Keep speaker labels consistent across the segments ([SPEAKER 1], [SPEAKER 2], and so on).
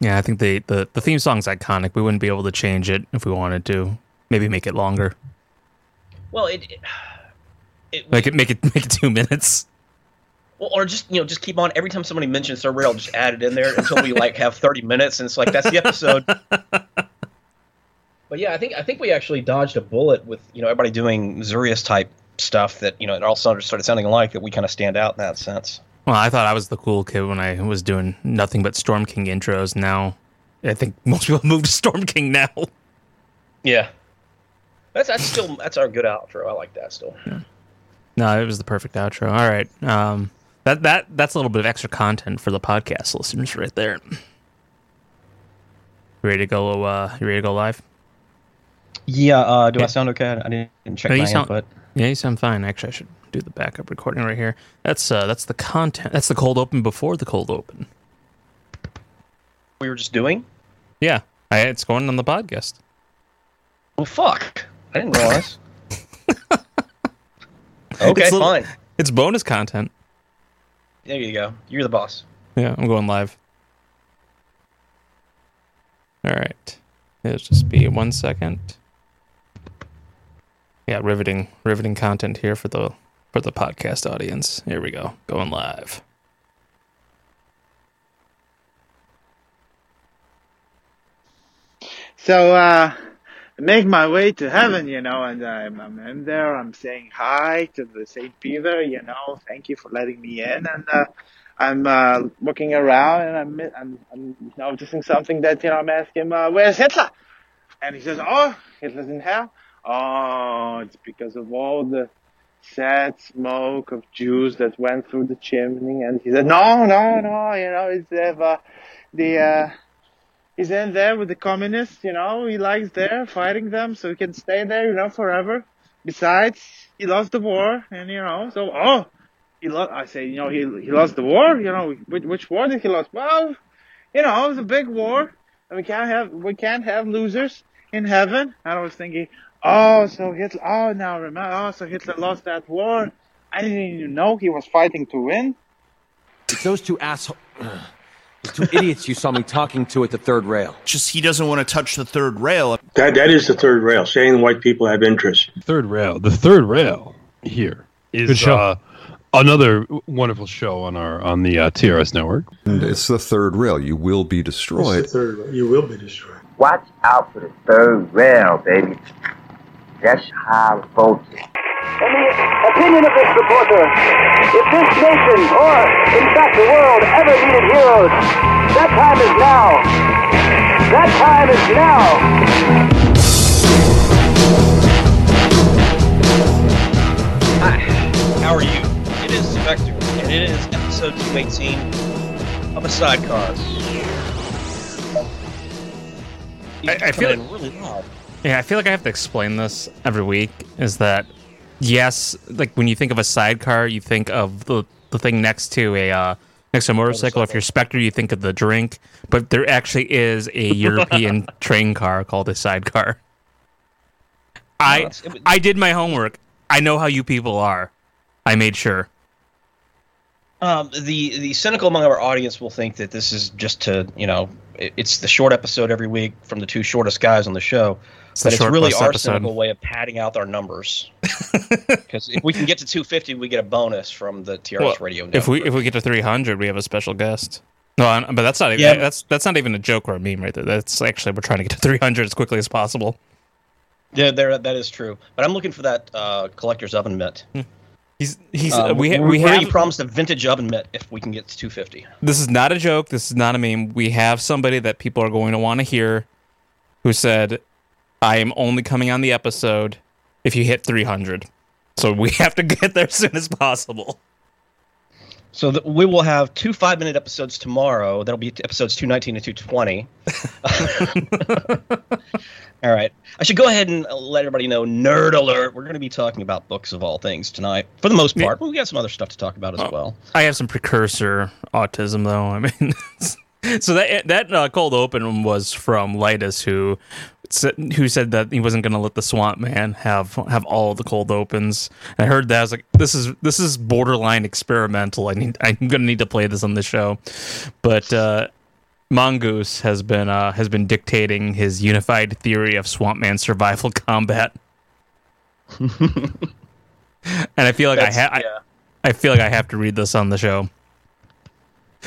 [SPEAKER 1] Yeah, I think the, the, the theme song's iconic. We wouldn't be able to change it if we wanted to. Maybe make it longer.
[SPEAKER 2] Well, it, it,
[SPEAKER 1] it make it make it make it two minutes.
[SPEAKER 2] Well, or just you know, just keep on every time somebody mentions Third Rail, just add it in there until we like have thirty minutes, and it's like that's the episode. but yeah, I think I think we actually dodged a bullet with you know everybody doing Zurius type stuff that you know it all started sounding alike that we kind of stand out in that sense.
[SPEAKER 1] Well, I thought I was the cool kid when I was doing nothing but Storm King intros. Now, I think most people moved to Storm King now.
[SPEAKER 2] Yeah, that's that's still that's our good outro. I like that still.
[SPEAKER 1] Yeah. No, it was the perfect outro. All right, um, that that that's a little bit of extra content for the podcast listeners right there. Ready to go? Uh, you ready to go live?
[SPEAKER 2] Yeah. Uh, do yeah. I sound okay? I didn't check no, my
[SPEAKER 1] sound,
[SPEAKER 2] input.
[SPEAKER 1] Yeah, you sound fine. Actually, I should do the backup recording right here. That's uh, that's the content. That's the cold open before the cold open.
[SPEAKER 2] We were just doing.
[SPEAKER 1] Yeah, I, it's going on the podcast.
[SPEAKER 2] Well, fuck! I didn't realize. okay,
[SPEAKER 1] it's
[SPEAKER 2] fine.
[SPEAKER 1] it's bonus content.
[SPEAKER 2] There you go. You're the boss.
[SPEAKER 1] Yeah, I'm going live. All right. It'll just be one second. Yeah, riveting, riveting content here for the for the podcast audience. Here we go, going live.
[SPEAKER 3] So, uh, make my way to heaven, you know, and I'm, I'm in there. I'm saying hi to the Saint Peter, you know. Thank you for letting me in, and uh, I'm uh, looking around and I'm, I'm, I'm noticing something that you know. I'm asking uh, "Where's Hitler?" And he says, "Oh, Hitler's in hell." Oh, it's because of all the sad smoke of Jews that went through the chimney. And he said, "No, no, no. You know, it's uh, the." Uh, he's in there with the communists, you know, he likes there fighting them so he can stay there, you know, forever. Besides, he lost the war and, you know, so, oh, he lost, I say, you know, he, he lost the war, you know, which, which war did he lose? Well, you know, it was a big war and we can't have, we can't have losers in heaven. And I was thinking, oh, so Hitler, oh, now remember, oh, so Hitler lost that war. I didn't even know he was fighting to win.
[SPEAKER 4] It's those two assholes. The two idiots you saw me talking to at the third rail.
[SPEAKER 5] Just he doesn't want to touch the third rail.
[SPEAKER 6] That that is the third rail. Saying white people have interest.
[SPEAKER 7] Third rail. The third rail here is uh, another wonderful show on our on the uh, TRS network.
[SPEAKER 8] And it's the third rail. You will be destroyed.
[SPEAKER 9] It's the third rail. You will be destroyed.
[SPEAKER 10] Watch out for the third rail, baby. That's high voltage.
[SPEAKER 11] In the opinion of this reporter, if this nation, or in fact the world, ever needed heroes, that time is now. That time is now.
[SPEAKER 2] Hi, how are you? It is Spectre, and it is episode 218 of a sidecar.
[SPEAKER 1] I, I feel
[SPEAKER 2] really loud.
[SPEAKER 1] Yeah, I feel like I have to explain this every week. Is that yes, like when you think of a sidecar, you think of the the thing next to a uh, next to a motorcycle. If you're Spectre, you think of the drink, but there actually is a European train car called a sidecar. I. I did my homework. I know how you people are. I made sure.
[SPEAKER 2] Um, the the cynical among our audience will think that this is just to you know it, it's the short episode every week from the two shortest guys on the show. It's but it's really our episode. cynical way of padding out our numbers. Because if we can get to 250, we get a bonus from the TRS well, radio. Network.
[SPEAKER 1] If we if we get to 300, we have a special guest. No, but that's not even, yeah. that's that's not even a joke or a meme right there. That's actually we're trying to get to 300 as quickly as possible.
[SPEAKER 2] Yeah, there that is true. But I'm looking for that uh, collector's oven mitt. Hmm.
[SPEAKER 1] He's he's um, we ha- we
[SPEAKER 2] have promised a vintage oven mitt if we can get to 250.
[SPEAKER 1] This is not a joke. This is not a meme. We have somebody that people are going to want to hear, who said, "I am only coming on the episode if you hit 300." So we have to get there as soon as possible.
[SPEAKER 2] So the, we will have two five minute episodes tomorrow. That'll be episodes 219 and 220. All right. I should go ahead and let everybody know nerd alert. We're going to be talking about books of all things tonight for the most part, but we got some other stuff to talk about as well. well.
[SPEAKER 1] I have some precursor autism though. I mean so that that uh, cold open was from Lightus who who said that he wasn't going to let the Swamp Man have have all the cold opens. And I heard that I was like, this is this is borderline experimental. I need I'm going to need to play this on the show, but uh, Mongoose has been uh, has been dictating his unified theory of swamp man survival combat. and I feel like That's, I, ha- yeah. I I feel like I have to read this on the show.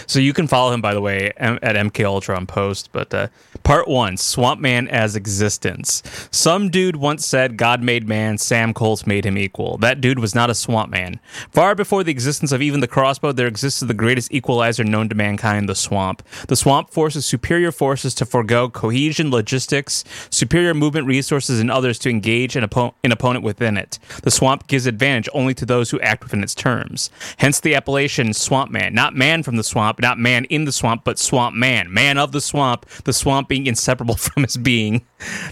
[SPEAKER 1] So you can follow him, by the way, at MK Ultra on Post. But uh, part one: Swamp Man as existence. Some dude once said, "God made man. Sam Colt made him equal." That dude was not a swamp man. Far before the existence of even the crossbow, there existed the greatest equalizer known to mankind: the swamp. The swamp forces superior forces to forego cohesion, logistics, superior movement resources, and others to engage an, oppo- an opponent within it. The swamp gives advantage only to those who act within its terms. Hence the appellation "Swamp Man," not man from the swamp swamp, not man in the swamp, but swamp man, man of the swamp, the swamp being inseparable from his being.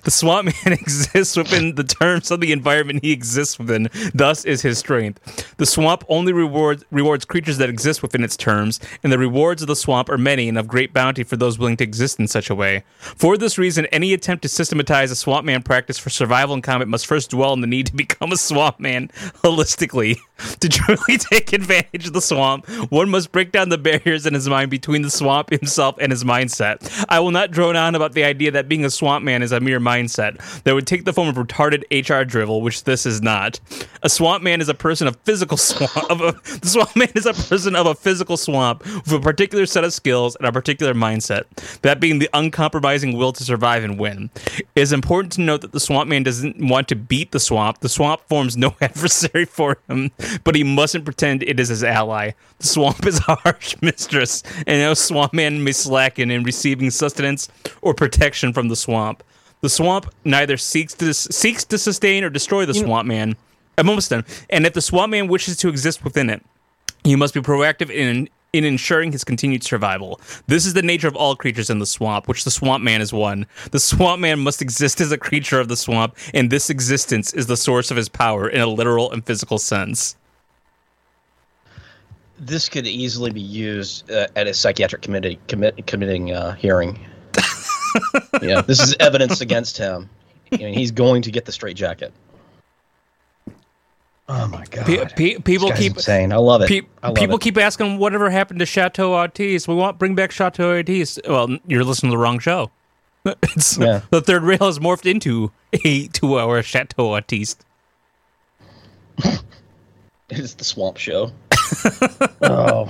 [SPEAKER 1] The swamp man exists within the terms of the environment he exists within, thus is his strength. The swamp only rewards rewards creatures that exist within its terms, and the rewards of the swamp are many and of great bounty for those willing to exist in such a way. For this reason, any attempt to systematize a swamp man practice for survival in combat must first dwell on the need to become a swamp man holistically. To truly take advantage of the swamp, one must break down the barriers in his mind between the swamp himself and his mindset. I will not drone on about the idea that being a swamp man is a mere mindset that would take the form of retarded HR drivel, which this is not. A swamp man is a person of physical swamp. Of a, the swamp man is a person of a physical swamp with a particular set of skills and a particular mindset. That being the uncompromising will to survive and win. It is important to note that the swamp man doesn't want to beat the swamp. The swamp forms no adversary for him, but he mustn't pretend it is his ally. The swamp is a harsh mistress mistress, and no swamp man may slacken in receiving sustenance or protection from the swamp. The swamp neither seeks to seeks to sustain or destroy the swamp man. I'm almost done. And if the swamp man wishes to exist within it, he must be proactive in in ensuring his continued survival. This is the nature of all creatures in the swamp, which the swamp man is one. The swamp man must exist as a creature of the swamp, and this existence is the source of his power in a literal and physical sense
[SPEAKER 2] this could easily be used uh, at a psychiatric committee commit, committing uh, hearing. yeah, this is evidence against him. I mean, he's going to get the straight jacket. Oh my god! Pe-
[SPEAKER 1] pe- people keep
[SPEAKER 2] saying, "I love it." Pe- I love
[SPEAKER 1] people
[SPEAKER 2] it.
[SPEAKER 1] keep asking, "Whatever happened to Chateau Artiste?" We want bring back Chateau Artiste. Well, you're listening to the wrong show. It's, yeah. The third rail has morphed into a two-hour Chateau Artiste.
[SPEAKER 2] it is the Swamp Show oh.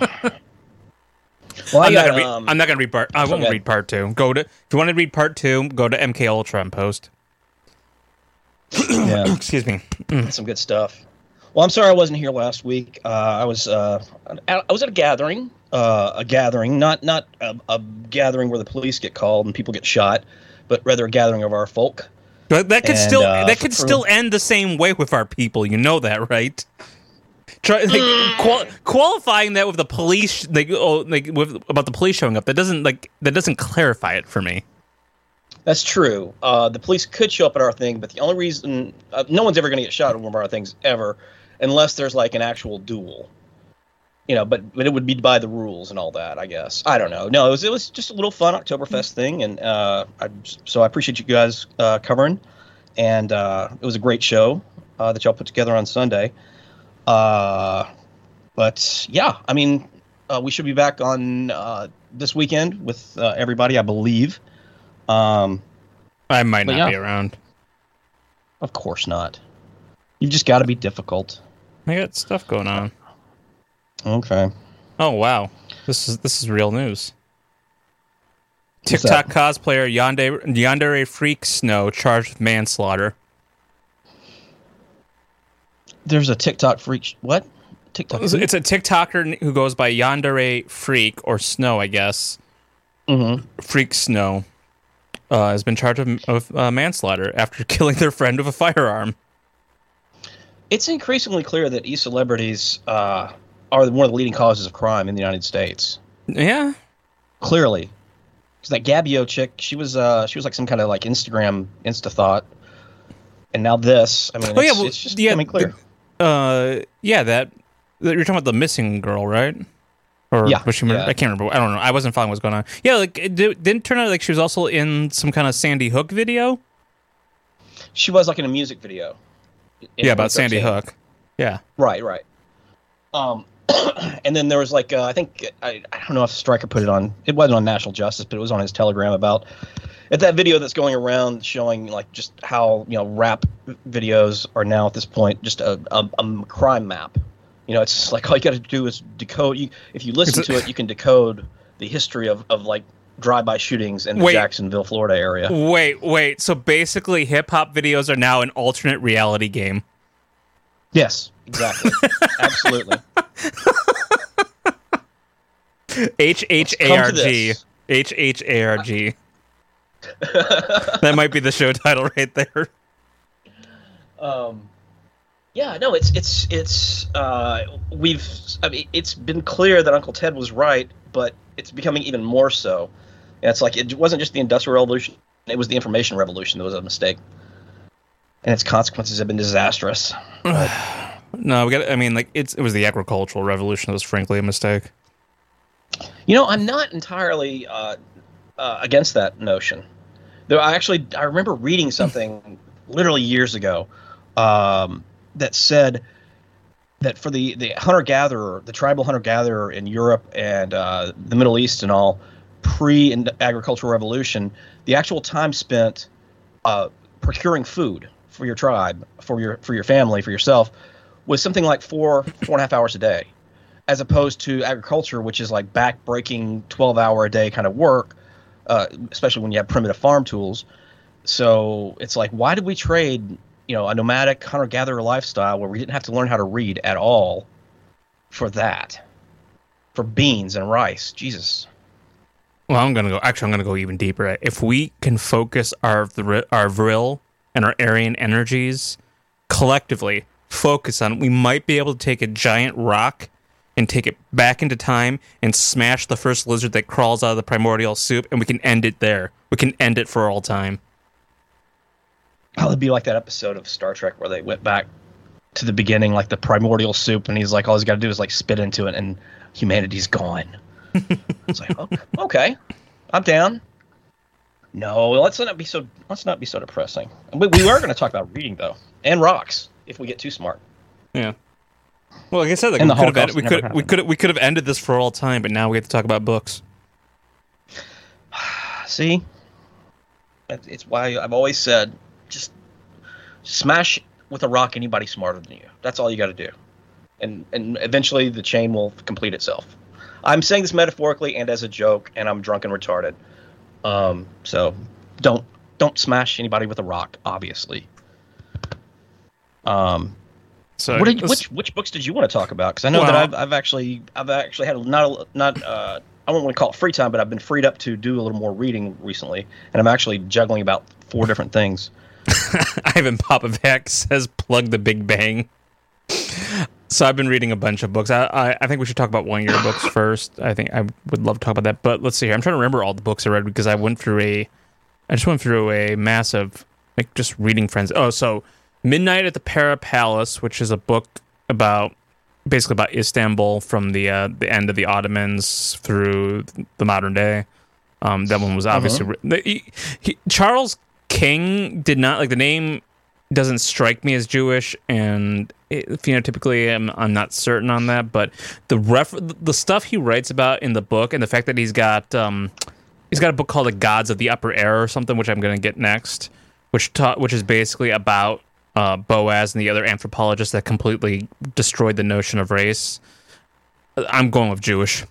[SPEAKER 1] Well, I'm, got, not gonna read, um, I'm not gonna read part. I won't okay. read part two. Go to if you want to read part two, go to MK Ultra and post. yeah, excuse me.
[SPEAKER 2] Some good stuff. Well, I'm sorry I wasn't here last week. Uh, I was uh, I was at a gathering, uh, a gathering, not not a, a, gathering where the police get called and people get shot, but rather a gathering of our folk.
[SPEAKER 1] But that could and, still uh, that could still end the same way with our people. You know that, right? Try, like, qual- qualifying that with the police, like, oh, like with about the police showing up, that doesn't like that doesn't clarify it for me.
[SPEAKER 2] That's true. Uh, the police could show up at our thing, but the only reason uh, no one's ever going to get shot at one of our things ever, unless there's like an actual duel. You know, but but it would be by the rules and all that. I guess I don't know. No, it was it was just a little fun Oktoberfest thing, and uh, I, so I appreciate you guys uh, covering, and uh, it was a great show uh, that y'all put together on Sunday. Uh, but yeah, I mean, uh, we should be back on uh, this weekend with uh, everybody, I believe. Um,
[SPEAKER 1] I might not yeah. be around.
[SPEAKER 2] Of course not. You've just got to be difficult.
[SPEAKER 1] I got stuff going on.
[SPEAKER 2] Okay.
[SPEAKER 1] Oh wow, this is this is real news. What's TikTok that? cosplayer Yandere, Yandere Freak Snow charged with manslaughter.
[SPEAKER 2] There's a TikTok freak. What? TikTok.
[SPEAKER 1] It's a TikToker who goes by Yandere Freak or Snow, I guess.
[SPEAKER 2] Mm-hmm.
[SPEAKER 1] Freak Snow uh, has been charged with, with uh, manslaughter after killing their friend with a firearm.
[SPEAKER 2] It's increasingly clear that e-celebrities uh, are one of the leading causes of crime in the United States.
[SPEAKER 1] Yeah,
[SPEAKER 2] clearly. Because that Gabio chick, she was uh, she was like some kind of like Instagram insta thought, and now this. I mean, oh, yeah, well, it's just yeah, becoming clear.
[SPEAKER 1] Uh, yeah, that, you're talking about the missing girl, right? Or yeah, was she? Yeah. I can't remember. I don't know. I wasn't following what's going on. Yeah, like it didn't turn out like she was also in some kind of Sandy Hook video.
[SPEAKER 2] She was like in a music video.
[SPEAKER 1] Yeah, about Sandy Hook. Yeah.
[SPEAKER 2] Right. Right. Um, and then there was like uh, I think I, I don't know if Stryker put it on. It wasn't on National Justice, but it was on his Telegram about at that video that's going around showing like just how you know rap videos are now at this point just a, a, a crime map. You know, it's like all you got to do is decode. You, if you listen to it, you can decode the history of, of like drive-by shootings in the wait, Jacksonville, Florida area.
[SPEAKER 1] Wait, wait. So basically, hip hop videos are now an alternate reality game.
[SPEAKER 2] Yes, exactly. Absolutely.
[SPEAKER 1] H H A R G. H H A R G. That might be the show title right there.
[SPEAKER 2] Um, yeah, no, it's it's it's uh, we've I mean, it's been clear that Uncle Ted was right, but it's becoming even more so. And it's like it wasn't just the Industrial Revolution; it was the Information Revolution that was a mistake, and its consequences have been disastrous.
[SPEAKER 1] no, we got. I mean, like it's it was the agricultural revolution that was frankly a mistake.
[SPEAKER 2] You know, I'm not entirely uh, uh, against that notion. Though I actually I remember reading something literally years ago um, that said that for the, the hunter gatherer, the tribal hunter gatherer in Europe and uh, the Middle East and all, pre agricultural revolution, the actual time spent uh, procuring food for your tribe, for your for your family, for yourself, was something like four four and a half hours a day, as opposed to agriculture, which is like back-breaking twelve hour a day kind of work, uh, especially when you have primitive farm tools. So it's like, why did we trade, you know, a nomadic hunter-gatherer lifestyle where we didn't have to learn how to read at all, for that, for beans and rice? Jesus.
[SPEAKER 1] Well, I'm gonna go. Actually, I'm gonna go even deeper. If we can focus our our vril and our Aryan energies collectively, focus on, we might be able to take a giant rock and take it back into time and smash the first lizard that crawls out of the primordial soup, and we can end it there. We can end it for all time.
[SPEAKER 2] Oh, it'd be like that episode of Star Trek where they went back to the beginning, like the primordial soup, and he's like, all he's got to do is like spit into it, and humanity's gone. it's like, okay, okay, I'm down. No, let's not be so. Let's not be so depressing. We, we are going to talk about reading though, and rocks if we get too smart.
[SPEAKER 1] Yeah. Well, like I said, like, we, could have, we could we could we could have ended this for all time, but now we have to talk about books.
[SPEAKER 2] See, it's why I've always said, just smash with a rock anybody smarter than you. That's all you got to do, and and eventually the chain will complete itself. I'm saying this metaphorically and as a joke, and I'm drunk and retarded. Um, so don't don't smash anybody with a rock, obviously. Um, so what did, which which books did you want to talk about? Because I know well, that I've, I've actually I've actually had not not uh, I don't want to call it free time, but I've been freed up to do a little more reading recently, and I'm actually juggling about four different things.
[SPEAKER 1] Ivan Popovac says, "Plug the Big Bang." So I've been reading a bunch of books. I, I, I think we should talk about one of your books first. I think I would love to talk about that. But let's see here. I'm trying to remember all the books I read because I went through a, I just went through a massive like just reading friends. Oh, so Midnight at the Pera Palace, which is a book about basically about Istanbul from the uh, the end of the Ottomans through the modern day. Um, that one was obviously uh-huh. he, he, Charles King did not like the name doesn't strike me as Jewish, and it, phenotypically, I'm I'm not certain on that. But the ref the stuff he writes about in the book, and the fact that he's got um, he's got a book called The Gods of the Upper Air or something, which I'm going to get next, which ta- which is basically about uh, Boas and the other anthropologists that completely destroyed the notion of race. I'm going with Jewish.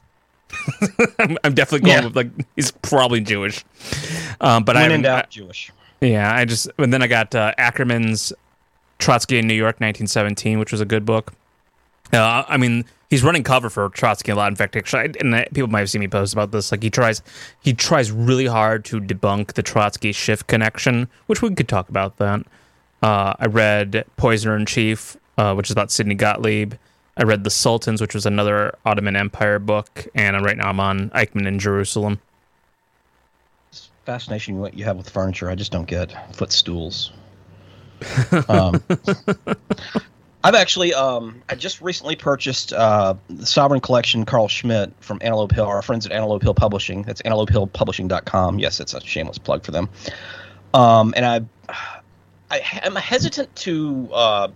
[SPEAKER 1] I'm, I'm, definitely going yeah. with like he's probably Jewish. Um, but
[SPEAKER 2] I'm Jewish.
[SPEAKER 1] Yeah, I just and then I got uh, Ackerman's Trotsky in New York, 1917, which was a good book. Uh, I mean, he's running cover for Trotsky a lot. In fact, actually, and people might have seen me post about this. Like he tries, he tries really hard to debunk the Trotsky Schiff connection, which we could talk about that. Uh, I read Poisoner in Chief, uh, which is about Sidney Gottlieb. I read The Sultans, which was another Ottoman Empire book, and right now I'm on Eichmann in Jerusalem
[SPEAKER 2] fascination what you have with furniture. I just don't get footstools. um, I've actually, um, I just recently purchased uh, the Sovereign Collection Carl Schmitt from Antelope Hill, our friends at Antelope Hill Publishing. That's antelopehillpublishing.com. Yes, it's a shameless plug for them. Um, and I, I am hesitant to uh,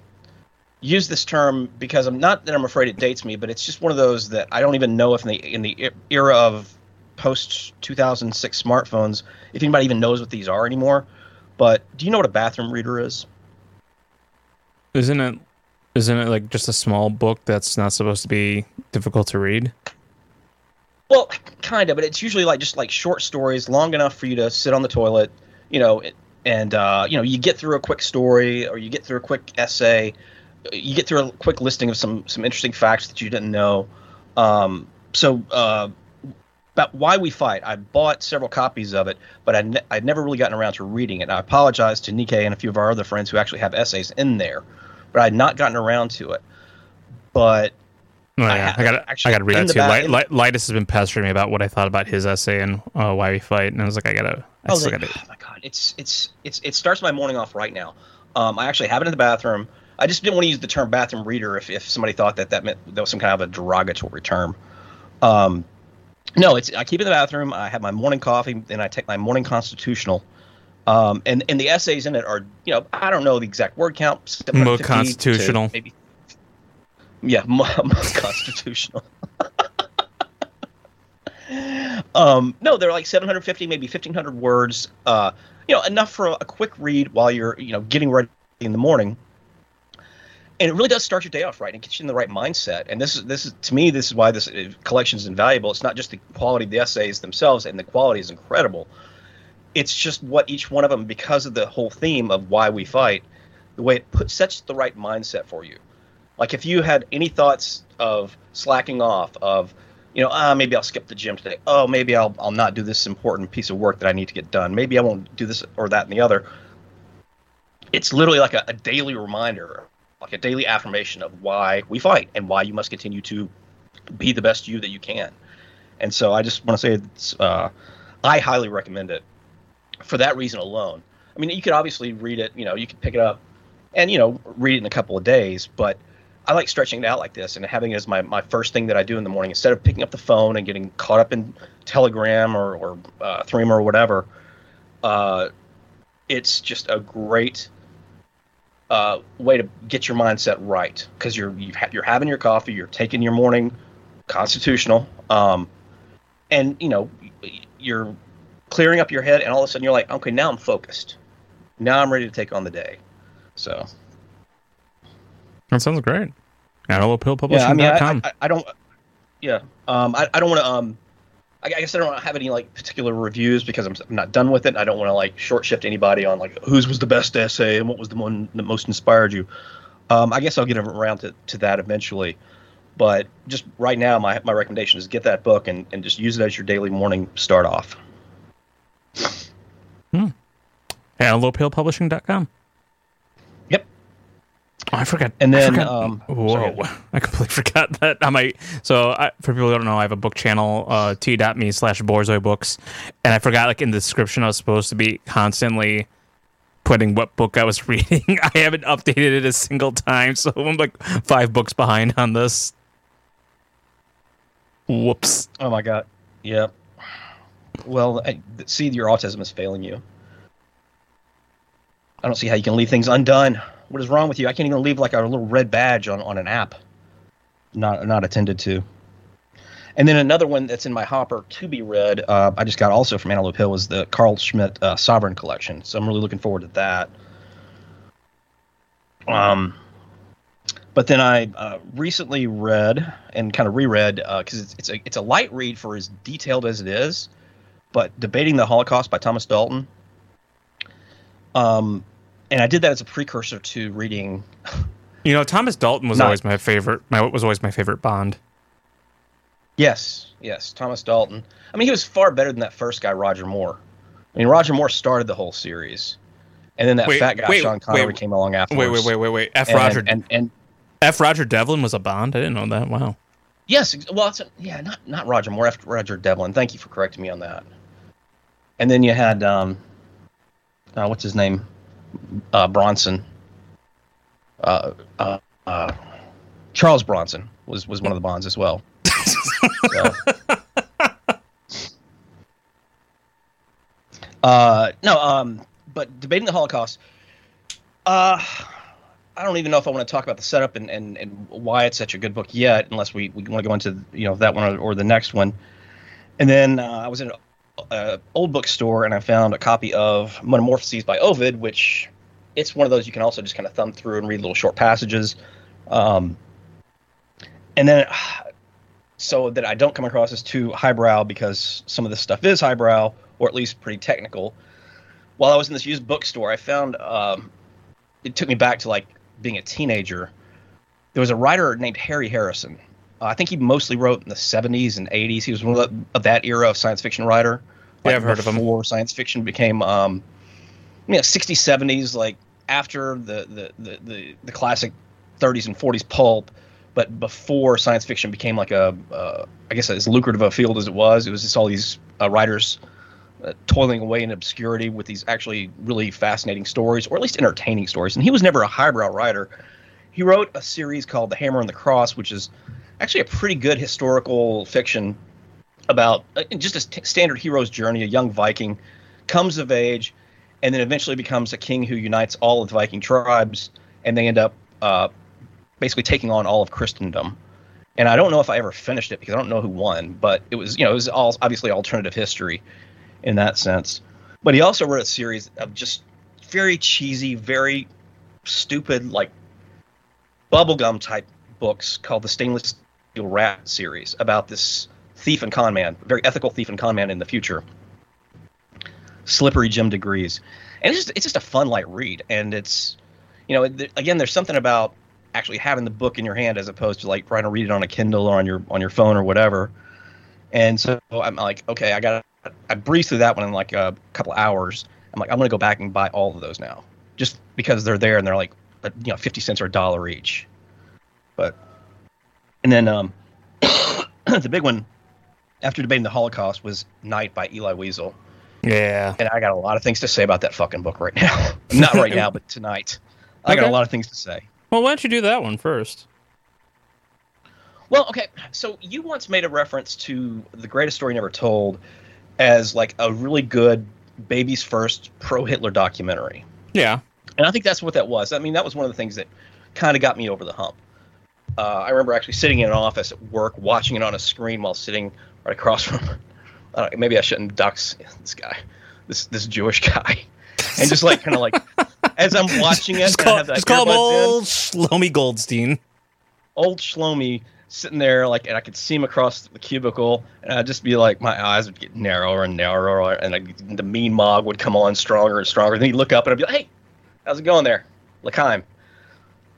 [SPEAKER 2] use this term because I'm not that I'm afraid it dates me, but it's just one of those that I don't even know if in the in the era of post 2006 smartphones, if anybody even knows what these are anymore. But do you know what a bathroom reader is?
[SPEAKER 1] Isn't it? Isn't it like just a small book that's not supposed to be difficult to read?
[SPEAKER 2] Well, kind of, but it's usually like just like short stories, long enough for you to sit on the toilet, you know, and uh, you know you get through a quick story or you get through a quick essay, you get through a quick listing of some some interesting facts that you didn't know. Um, so uh, about why we fight, I bought several copies of it, but I ne- I'd never really gotten around to reading it. And I apologize to Nikkei and a few of our other friends who actually have essays in there, but I'd not gotten around to it. But
[SPEAKER 1] Oh, yeah. I, got I got to read that too. Light, Light, Lightus has been pestering me about what I thought about his essay and uh, why we fight, and I was like, I gotta. I
[SPEAKER 2] oh, like, gotta... oh my god, it's it's it's it starts my morning off right now. Um, I actually have it in the bathroom. I just didn't want to use the term bathroom reader if, if somebody thought that that meant that was some kind of a derogatory term. Um, no, it's I keep it in the bathroom. I have my morning coffee, then I take my morning constitutional. Um, and and the essays in it are you know I don't know the exact word count.
[SPEAKER 1] More constitutional,
[SPEAKER 2] maybe yeah, constitutional. um, no, they're like 750, maybe 1500 words. Uh, you know, enough for a, a, quick read while you're, you know, getting ready in the morning. And it really does start your day off right and gets you in the right mindset. And this is this is to me, this is why this uh, collection is invaluable. It's not just the quality of the essays themselves, and the quality is incredible. It's just what each one of them, because of the whole theme of why we fight, the way it puts sets the right mindset for you like if you had any thoughts of slacking off, of you know, ah, maybe I'll skip the gym today. Oh, maybe I'll I'll not do this important piece of work that I need to get done. Maybe I won't do this or that and the other. It's literally like a, a daily reminder, like a daily affirmation of why we fight and why you must continue to be the best you that you can. And so I just want to say it's, uh, I highly recommend it for that reason alone. I mean, you could obviously read it, you know, you could pick it up and, you know, read it in a couple of days, but I like stretching it out like this and having it as my, my first thing that I do in the morning instead of picking up the phone and getting caught up in Telegram or, or uh, Threema or whatever. Uh, it's just a great uh, way to get your mindset right because you're you ha- you're having your coffee, you're taking your morning constitutional, um, and you know you're clearing up your head, and all of a sudden you're like, okay, now I'm focused. Now I'm ready to take on the day. So
[SPEAKER 1] that sounds great. AntelopeHillPublishing.com. Yeah, I mean,
[SPEAKER 2] I, I, I don't. Yeah, um, I, I don't want to. Um, I guess I don't have any like particular reviews because I'm, I'm not done with it. I don't want to like short shift anybody on like whose was the best essay and what was the one that most inspired you. Um, I guess I'll get around to, to that eventually. But just right now, my, my recommendation is get that book and, and just use it as your daily morning start off.
[SPEAKER 1] Hmm. AntelopeHillPublishing.com. Oh, I forgot.
[SPEAKER 2] And then,
[SPEAKER 1] I
[SPEAKER 2] forgot, um,
[SPEAKER 1] whoa, sorry. I completely forgot that I might. So, I, for people who don't know, I have a book channel, uh, t.me slash Borzoi Books, and I forgot, like in the description, I was supposed to be constantly putting what book I was reading. I haven't updated it a single time, so I'm like five books behind on this. Whoops.
[SPEAKER 2] Oh my god. Yep. Well, I, see, your autism is failing you. I don't see how you can leave things undone. What is wrong with you? I can't even leave like a little red badge on, on an app. Not not attended to. And then another one that's in my hopper to be read, uh, I just got also from Antelope Hill, is the Carl Schmitt uh, Sovereign Collection. So I'm really looking forward to that. Um, but then I uh, recently read and kind of reread because uh, it's it's a it's a light read for as detailed as it is, but debating the Holocaust by Thomas Dalton. Um, and I did that as a precursor to reading.
[SPEAKER 1] You know, Thomas Dalton was not, always my favorite. My was always my favorite Bond.
[SPEAKER 2] Yes, yes, Thomas Dalton. I mean, he was far better than that first guy, Roger Moore. I mean, Roger Moore started the whole series, and then that wait, fat guy, wait, Sean Connery, wait, came along afterwards.
[SPEAKER 1] Wait, wait, wait, wait, wait. F. And, Roger and, and F. Roger Devlin was a Bond. I didn't know that. Wow.
[SPEAKER 2] Yes, well, it's a, yeah, not not Roger Moore, F. Roger Devlin. Thank you for correcting me on that. And then you had um, uh, what's his name? Uh, Bronson. Uh, uh, uh, Charles Bronson was was one of the bonds as well. so. Uh, no, um, but debating the Holocaust. Uh, I don't even know if I want to talk about the setup and, and, and why it's such a good book yet, unless we, we want to go into you know that one or, or the next one. And then uh, I was in an old bookstore and I found a copy of Metamorphoses by Ovid, which it's one of those you can also just kind of thumb through and read little short passages. Um, and then so that I don't come across as too highbrow because some of this stuff is highbrow or at least pretty technical. While I was in this used bookstore, I found um, it took me back to like being a teenager. There was a writer named Harry Harrison. Uh, I think he mostly wrote in the 70s and 80s. He was one of, the, of that era of science fiction writer.
[SPEAKER 1] Like yeah, I've heard of him.
[SPEAKER 2] Before science fiction became, um, you know, 60s, 70s, like after the, the, the, the, the classic 30s and 40s pulp but before science fiction became like a, uh, I guess as lucrative a field as it was, it was just all these uh, writers uh, toiling away in obscurity with these actually really fascinating stories, or at least entertaining stories. And he was never a highbrow writer. He wrote a series called The Hammer and the Cross, which is actually a pretty good historical fiction about uh, just a standard hero's journey. A young Viking comes of age, and then eventually becomes a king who unites all of the Viking tribes, and they end up uh, basically taking on all of Christendom. And I don't know if I ever finished it because I don't know who won, but it was you know it was all obviously alternative history in that sense. But he also wrote a series of just very cheesy, very stupid, like bubblegum type books called the Stainless Rat series about this thief and con man, very ethical thief and con man in the future. Slippery Jim diGriz, and it's just it's just a fun light read, and it's you know again there's something about actually having the book in your hand as opposed to like trying to read it on a Kindle or on your on your phone or whatever. And so I'm like, okay, I got I breezed through that one in like a couple hours. I'm like, I'm gonna go back and buy all of those now, just because they're there and they're like, uh, you know, fifty cents or a dollar each. But and then um, the big one after debating the Holocaust was Night by Eli Wiesel.
[SPEAKER 1] Yeah.
[SPEAKER 2] And I got a lot of things to say about that fucking book right now. Not right now, but tonight. I okay. got a lot of things to say.
[SPEAKER 1] Well, why don't you do that one first?
[SPEAKER 2] Well, okay. So you once made a reference to the greatest story never told as like a really good baby's first pro Hitler documentary.
[SPEAKER 1] Yeah.
[SPEAKER 2] And I think that's what that was. I mean, that was one of the things that kind of got me over the hump. Uh, I remember actually sitting in an office at work, watching it on a screen while sitting right across from. I maybe I shouldn't dox this guy, this this Jewish guy, and just like kind of like as I'm watching it,
[SPEAKER 1] just call, just call him old Shlomi Goldstein.
[SPEAKER 2] Old Shlomi sitting there, like, and I could see him across the cubicle, and I'd just be like, my eyes would get narrower and narrower, and I, the mean mog would come on stronger and stronger. Then he'd look up, and I'd be like, hey, how's it going there, L'chaim?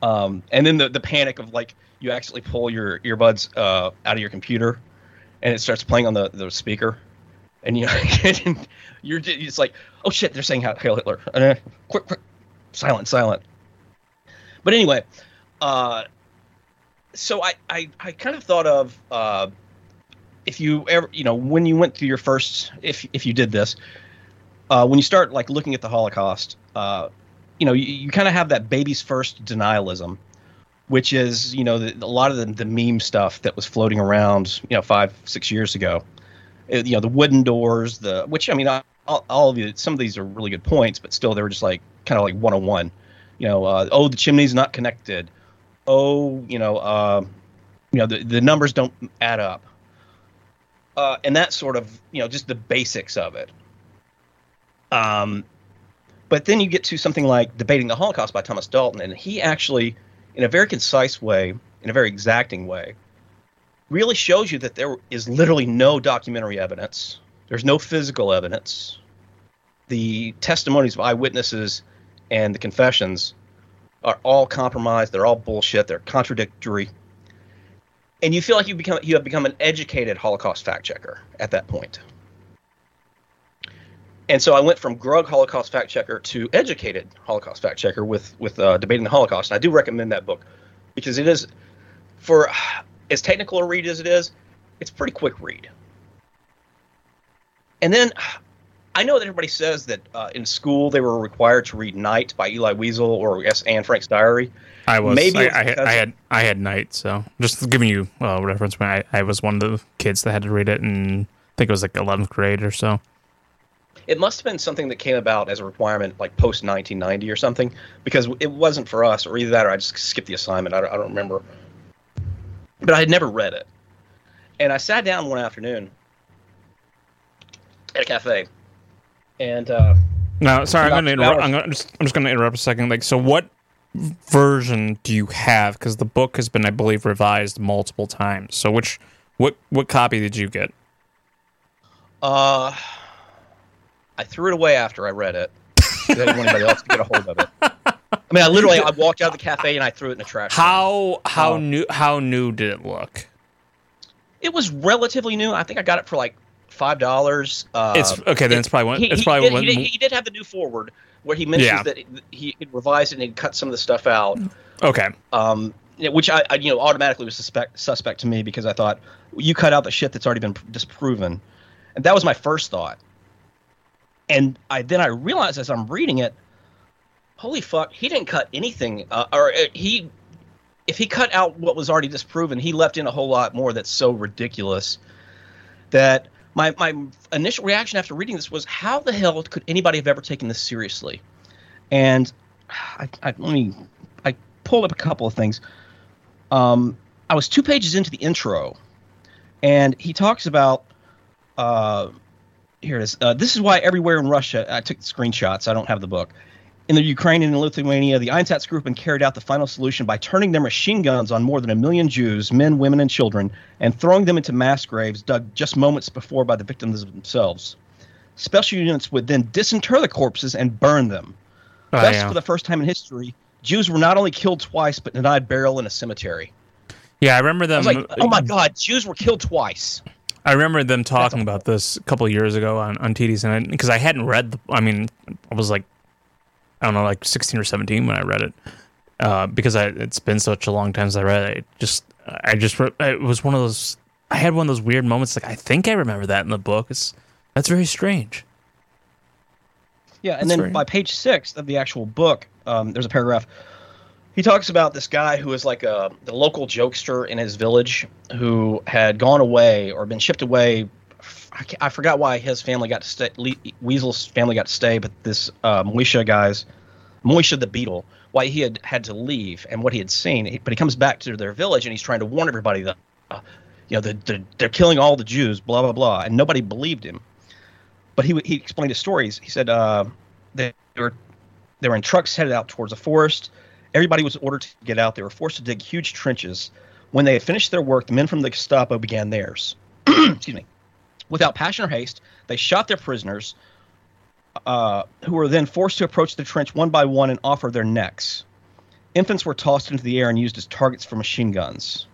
[SPEAKER 2] Um, and then the the panic of like you actually pull your earbuds uh, out of your computer, and it starts playing on the the speaker, and you know, you're just like, oh shit, they're saying how Hail Hitler, uh, quick, quick, silent, silent. But anyway, uh, so I, I, I kind of thought of uh, if you ever, you know, when you went through your first, if if you did this, uh, when you start like looking at the Holocaust, uh, you know, you, you kind of have that baby's first denialism, which is, you know, the, a lot of the, the meme stuff that was floating around, you know, five six years ago. It, you know, the wooden doors, the which I mean, all, all of you, some of these are really good points, but still, they were just like kind of like one on one. You know, uh, oh, the chimney's not connected. Oh, you know, uh, you know, the the numbers don't add up. Uh, and that sort of, you know, just the basics of it. Um, but then you get to something like debating the Holocaust by Thomas Dalton, and he actually, in a very concise way, in a very exacting way, really shows you that there is literally no documentary evidence there's no physical evidence. The testimonies of eyewitnesses and the confessions are all compromised. They're all bullshit. They're contradictory. And you feel like you become you have become an educated Holocaust fact checker at that point. And so I went from grug Holocaust fact checker to educated Holocaust fact checker with with uh, debating the Holocaust. And I do recommend that book because it is for as technical a read as it is, it's a pretty quick read. And then I know that everybody says that uh, in school they were required to read Night by Eli Wiesel or yes, Anne Frank's Diary.
[SPEAKER 1] I was. Maybe I, I, had, I had I had Night, so just giving you uh, reference. When I, I was one of the kids that had to read it, and I think it was like eleventh grade or so.
[SPEAKER 2] It must have been something that came about as a requirement like post 1990 or something because it wasn't for us or either that or I just skipped the assignment. I don't, I don't remember. But I had never read it. And I sat down one afternoon at a cafe. And uh,
[SPEAKER 1] no, sorry, I'm to interrupt. I'm, gonna, just, I'm just going to interrupt a second. Like, so what version do you have? Because the book has been, I believe, revised multiple times. So which what what copy did you get?
[SPEAKER 2] Uh, I threw it away after I read it. I didn't want anybody else to get a hold of it. I mean, I literally I walked out of the cafe and I threw it in the trash.
[SPEAKER 1] How how um, new how new did it look?
[SPEAKER 2] It was relatively new. I think I got it for like five dollars. Uh,
[SPEAKER 1] it's okay. Then it's probably one. He, it's probably
[SPEAKER 2] he,
[SPEAKER 1] one.
[SPEAKER 2] He did, he did have the new forward where he mentions yeah. that he revised it and he'd cut some of the stuff out.
[SPEAKER 1] Okay.
[SPEAKER 2] Um, which I, I, you know automatically was suspect suspect to me because I thought you cut out the shit that's already been disproven, and that was my first thought. And I then I realized as I'm reading it, holy fuck, he didn't cut anything, uh, or uh, he, if he cut out what was already disproven, he left in a whole lot more that's so ridiculous that my my initial reaction after reading this was, how the hell could anybody have ever taken this seriously? And I, I let me I pulled up a couple of things. Um, I was two pages into the intro, and he talks about. Uh, here it is. Uh, this is why everywhere in Russia, I took the screenshots. I don't have the book. In the Ukraine and in Lithuania, the Einsatz group carried out the final solution by turning their machine guns on more than a million Jews, men, women, and children, and throwing them into mass graves dug just moments before by the victims themselves. Special units would then disinter the corpses and burn them. Oh, Thus, yeah. for the first time in history, Jews were not only killed twice, but denied burial in a cemetery.
[SPEAKER 1] Yeah, I remember them.
[SPEAKER 2] I like, oh my God, Jews were killed twice.
[SPEAKER 1] I remember them talking about this a couple years ago on on TDS, and because I, I, hadn't read the, I mean, I was like I don't know, like 16 or 17 when I read it. Uh, because I, it's been such a long time since I read it. I just, I just, it was one of those, I had one of those weird moments. Like, I think I remember that in the book. It's, that's very strange.
[SPEAKER 2] Yeah. And that's then very... by page six of the actual book, um, there's a paragraph. He talks about this guy who was like a, the local jokester in his village who had gone away or been shipped away I, I, forgot why his family got to stay. Wiesel's family got to stay, but this uh, Moishe guy's Moishe the Beadle, why he had had to leave and what he had seen. But he comes back to their village and he's trying to warn everybody that, uh, you know, the, the, they're killing all the Jews, blah blah blah, and nobody believed him. But he he explained his stories. He said uh, they were they were in trucks headed out towards a forest. Everybody was ordered to get out. They were forced to dig huge trenches. When they had finished their work, the men from the Gestapo began theirs. Excuse me. Without passion or haste, they shot their prisoners, uh, who were then forced to approach the trench one by one and offer their necks. Infants were tossed into the air and used as targets for machine guns.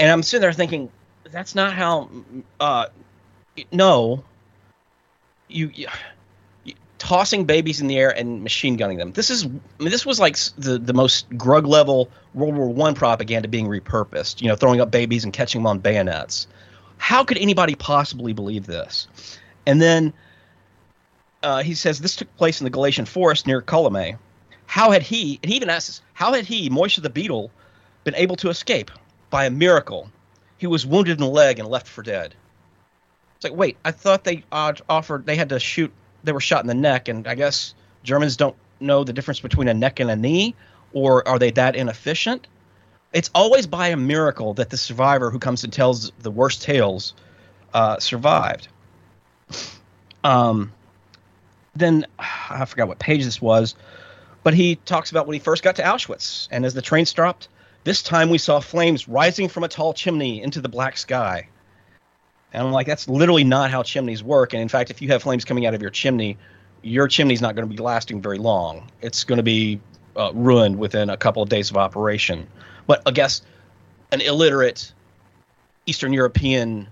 [SPEAKER 2] And I'm sitting there thinking, that's not how. Uh, no. You, you, tossing babies in the air and machine gunning them. This is I mean, this was like the the most grug level World War One propaganda being repurposed. You know, throwing up babies and catching them on bayonets how could anybody possibly believe this? And then uh, he says this took place in the Galician forest near Kolomay. How had he, and he even asks, how had he, Moishe the Beadle, been able to escape? By a miracle. He was wounded in the leg and left for dead. It's like, wait, I thought they uh, offered, they had to shoot, they were shot in the neck, and I guess Germans don't know the difference between a neck and a knee, or are they that inefficient? it's always by a miracle that the survivor who comes and tells the worst tales uh, survived. Um, then I forgot what page this was, but he talks about when he first got to Auschwitz, and as the train stopped, this time we saw flames rising from a tall chimney into the black sky. And I'm like, that's literally not how chimneys work. And in fact, if you have flames coming out of your chimney, your chimney's not going to be lasting very long. It's going to be uh, ruined within a couple of days of operation. But I guess an illiterate Eastern European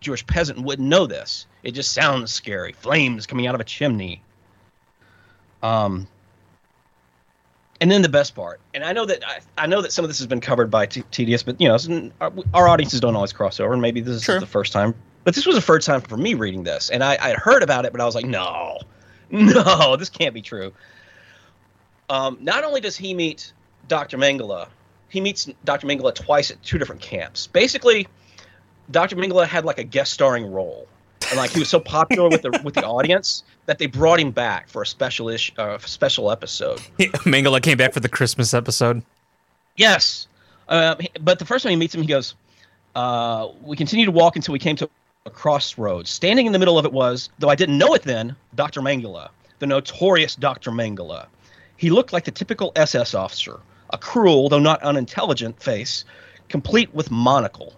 [SPEAKER 2] Jewish peasant wouldn't know this. It just sounds scary. Flames coming out of a chimney. Um, and then the best part, and I know that I, I know that some of this has been covered by T- TDS, but you know, our, our, audiences don't always cross over, and maybe this is the first time. But this was the first time for me reading this, and I, I heard about it, but I was like, no, no, this can't be true. Um, not only does he meet Dr. Mengele, he meets Dr. Mengele twice at two different camps. Basically, Dr. Mengele had like a guest starring role. And like he was so popular with the with the audience that they brought him back for a special ish, uh, special episode.
[SPEAKER 1] Mengele came back for the Christmas episode.
[SPEAKER 2] Yes, uh, but the first time he meets him, he goes, uh, "We continued to walk until we came to a crossroads. Standing in the middle of it was, though I didn't know it then, Doctor Mengele, the notorious Doctor Mengele. He looked like the typical SS officer, a cruel though not unintelligent face, complete with monocle."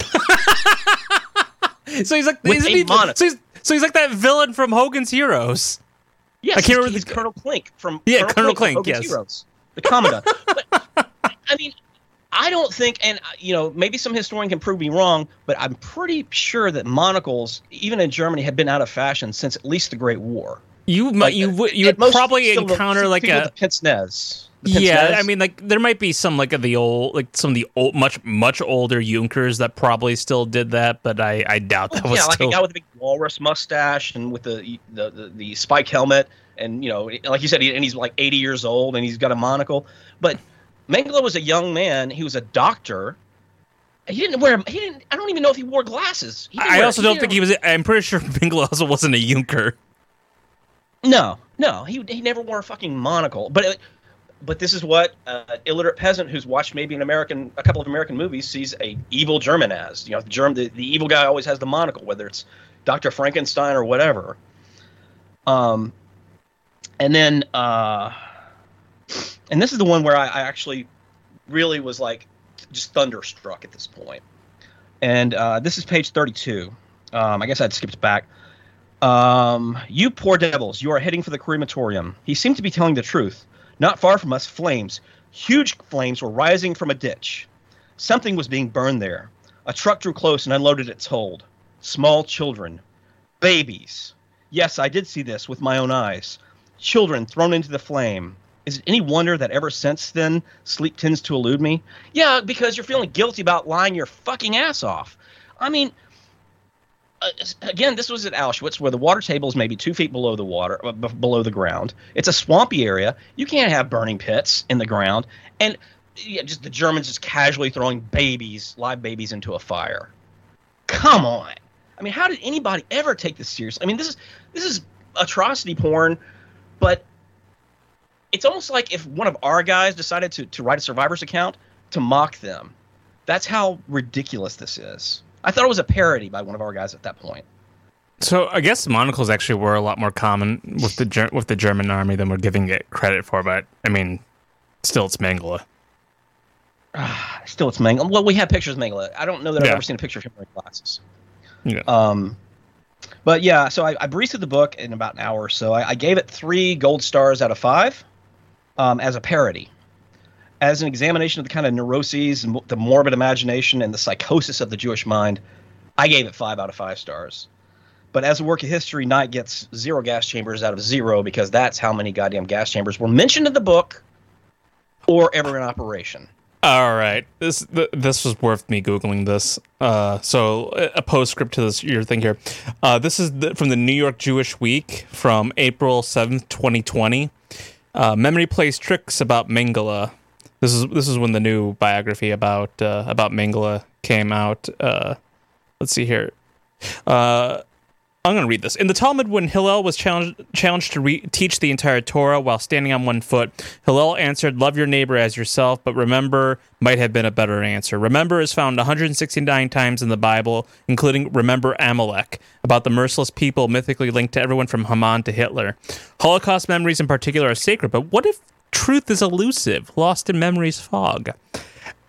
[SPEAKER 1] so he's like, with he, so, he's, so he's like that villain from Hogan's Heroes.
[SPEAKER 2] Yes, I can't remember. He's the, Colonel Klink from
[SPEAKER 1] yeah, Colonel. Klink yes,
[SPEAKER 2] Heroes, the commandant. but I mean, I don't think, and uh, you know, maybe some historian can prove me wrong, but I'm pretty sure that monocles, even in Germany, had been out of fashion since at least the Great War.
[SPEAKER 1] You like, you would you would probably encounter like a
[SPEAKER 2] pince nez.
[SPEAKER 1] Yeah, I mean, like there might be some like of the old, like some of the old, much much older Junkers that probably still did that, but I I doubt that well, was
[SPEAKER 2] yeah,
[SPEAKER 1] still...
[SPEAKER 2] like a guy with a big walrus mustache and with the the the, the spike helmet, and you know, like you said, he, and he's like eighty years old and he's got a monocle. But Mengele was a young man. He was a doctor. He didn't wear. He didn't. I don't even know if he wore glasses. He
[SPEAKER 1] I also don't think he was. I'm pretty sure Mengele also wasn't a Junker.
[SPEAKER 2] No, no, he he never wore a fucking monocle. But but this is what an uh, illiterate peasant who's watched maybe an American, a couple of American movies, sees a evil German as. You know, the German, the, the evil guy always has the monocle, whether it's Doctor Frankenstein or whatever. Um, and then, uh, and this is the one where I, I actually really was like just thunderstruck at this point. And uh, this is page thirty-two. Um, I guess I'd skipped back. Um, you poor devils, you are heading for the crematorium. He seemed to be telling the truth. Not far from us, flames. Huge flames were rising from a ditch. Something was being burned there. A truck drew close and unloaded its hold. Small children. Babies. Yes, I did see this with my own eyes. Children thrown into the flame. Is it any wonder that ever since then sleep tends to elude me? Yeah, because you're feeling guilty about lying your fucking ass off. I mean, uh, again, this was at Auschwitz, where the water table is maybe two feet below the water, uh, b- below the ground. It's a swampy area. You can't have burning pits in the ground, and yeah, just the Germans just casually throwing babies, live babies, into a fire. Come on. I mean, how did anybody ever take this seriously? I mean, this is this is atrocity porn, but it's almost like if one of our guys decided to to write a survivor's account to mock them. That's how ridiculous this is. I thought it was a parody by one of our guys at that point.
[SPEAKER 1] So I guess monocles actually were a lot more common with the with the German army than we're giving it credit for. But I mean, still, it's Mengele.
[SPEAKER 2] still, it's Mengele. Well, we have pictures of Mengele. I don't know that I've ever seen a picture of him wearing glasses. Yeah. Um, but yeah, so I, I breezed through the book in about an hour or so. I, I gave it three gold stars out of five um, as a parody as an examination of the kind of neuroses and the morbid imagination and the psychosis of the Jewish mind, I gave it five out of five stars. But as a work of history, Night gets zero gas chambers out of zero because that's how many goddamn gas chambers were mentioned in the book or ever in operation.
[SPEAKER 1] All right, this this was worth me googling this. Uh, so a postscript to this your thing here. Uh, this is the, from the New York Jewish Week from April seventh, twenty twenty. Uh, memory plays tricks about Mengele. This is this is when the new biography about uh, about Mengele came out. Uh, let's see here. Uh, I'm going to read this. In the Talmud, when Hillel was challenged, challenged to re- teach the entire Torah while standing on one foot, Hillel answered, Love your neighbor as yourself, but remember might have been a better answer. Remember is found 169 times in the Bible, including Remember Amalek, about the merciless people mythically linked to everyone from Haman to Hitler. Holocaust memories in particular are sacred, but what if truth is elusive, lost in memory's fog.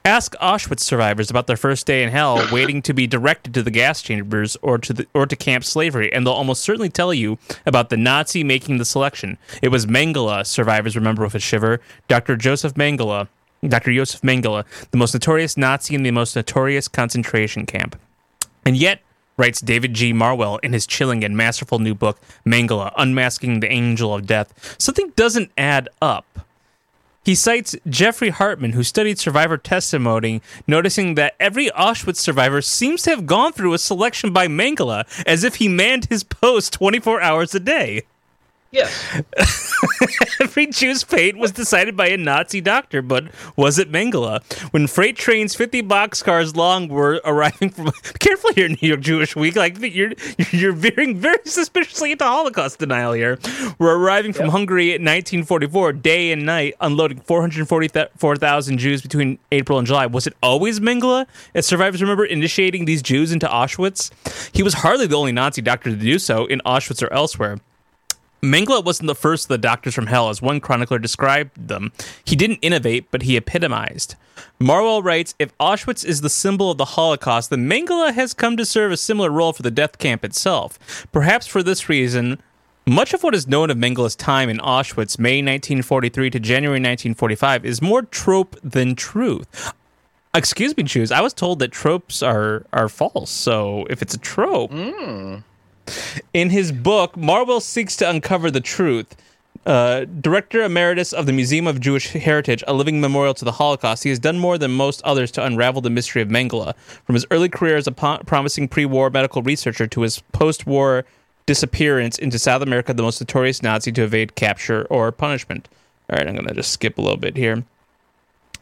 [SPEAKER 1] Ask Auschwitz survivors about their first day in hell, waiting to be directed to the gas chambers or to the, or to camp slavery, and they'll almost certainly tell you about the Nazi making the selection. It was Mengele, survivors remember with a shiver. Dr. Joseph Mengele, Dr. Joseph Mengele, the most notorious Nazi in the most notorious concentration camp. And yet, writes David G. Marwell in his chilling and masterful new book, Mengele, Unmasking the Angel of Death, something doesn't add up. He cites Geoffrey Hartman, who studied survivor testimony, noticing that every Auschwitz survivor seems to have gone through a selection by Mengele as if he manned his post 24 hours a day.
[SPEAKER 2] Yes.
[SPEAKER 1] Every Jew's fate was decided by a Nazi doctor, but was it Mengele? When freight trains 50 boxcars long were arriving from careful here, New York Jewish Week, like you're you're veering very suspiciously into Holocaust denial here. We're arriving from yep. Hungary in 1944, day and night, unloading 444,000 Jews between April and July. Was it always Mengele? As survivors remember initiating these Jews into Auschwitz, he was hardly the only Nazi doctor to do so in Auschwitz or elsewhere. Mengele wasn't the first of the doctors from hell, as one chronicler described them. He didn't innovate, but he epitomized. Marwell writes If Auschwitz is the symbol of the Holocaust, then Mengele has come to serve a similar role for the death camp itself. Perhaps for this reason, much of what is known of Mengele's time in Auschwitz, May 1943 to January 1945, is more trope than truth. Excuse me, Jews. I was told that tropes are are false. So if it's a trope,
[SPEAKER 2] mm.
[SPEAKER 1] In his book, Marwell seeks to uncover the truth. Uh, director emeritus of the Museum of Jewish Heritage, a living memorial to the Holocaust, he has done more than most others to unravel the mystery of Mengele. From his early career as a po- promising pre war medical researcher to his post war disappearance into South America, the most notorious Nazi to evade capture or punishment. All right, I'm going to just skip a little bit here.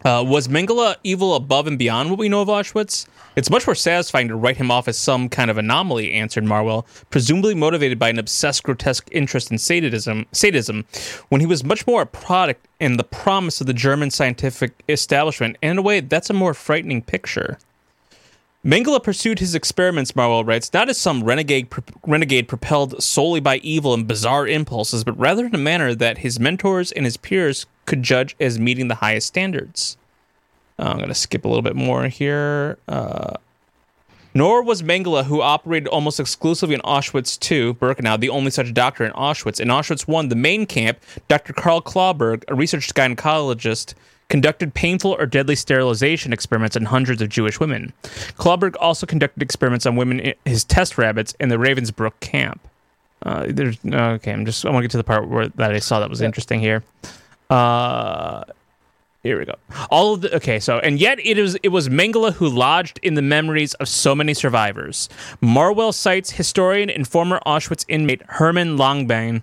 [SPEAKER 1] Uh, was Mengele evil above and beyond what we know of Auschwitz? It's much more satisfying to write him off as some kind of anomaly, answered Marwell, presumably motivated by an obsessed, grotesque interest in sadism, sadism, when he was much more a product and the promise of the German scientific establishment. And in a way, that's a more frightening picture. Mengele pursued his experiments, Marwell writes, not as some renegade, renegade propelled solely by evil and bizarre impulses, but rather in a manner that his mentors and his peers could judge as meeting the highest standards. Uh, I'm going to skip a little bit more here. Uh, nor was Mengele, who operated almost exclusively in Auschwitz II, Birkenau, the only such doctor in Auschwitz. In Auschwitz I, the main camp, Dr. Carl Clauberg, a research gynecologist, conducted painful or deadly sterilization experiments on hundreds of Jewish women. Klauberg also conducted experiments on women, his test rabbits, in the Ravensbrück camp. Uh, there's okay. I'm just I want to get to the part where that I saw that was interesting here. Uh, here we go. All of the okay, so and yet it was it was Mengele who lodged in the memories of so many survivors. Marwell cites historian and former Auschwitz inmate Hermann Langbein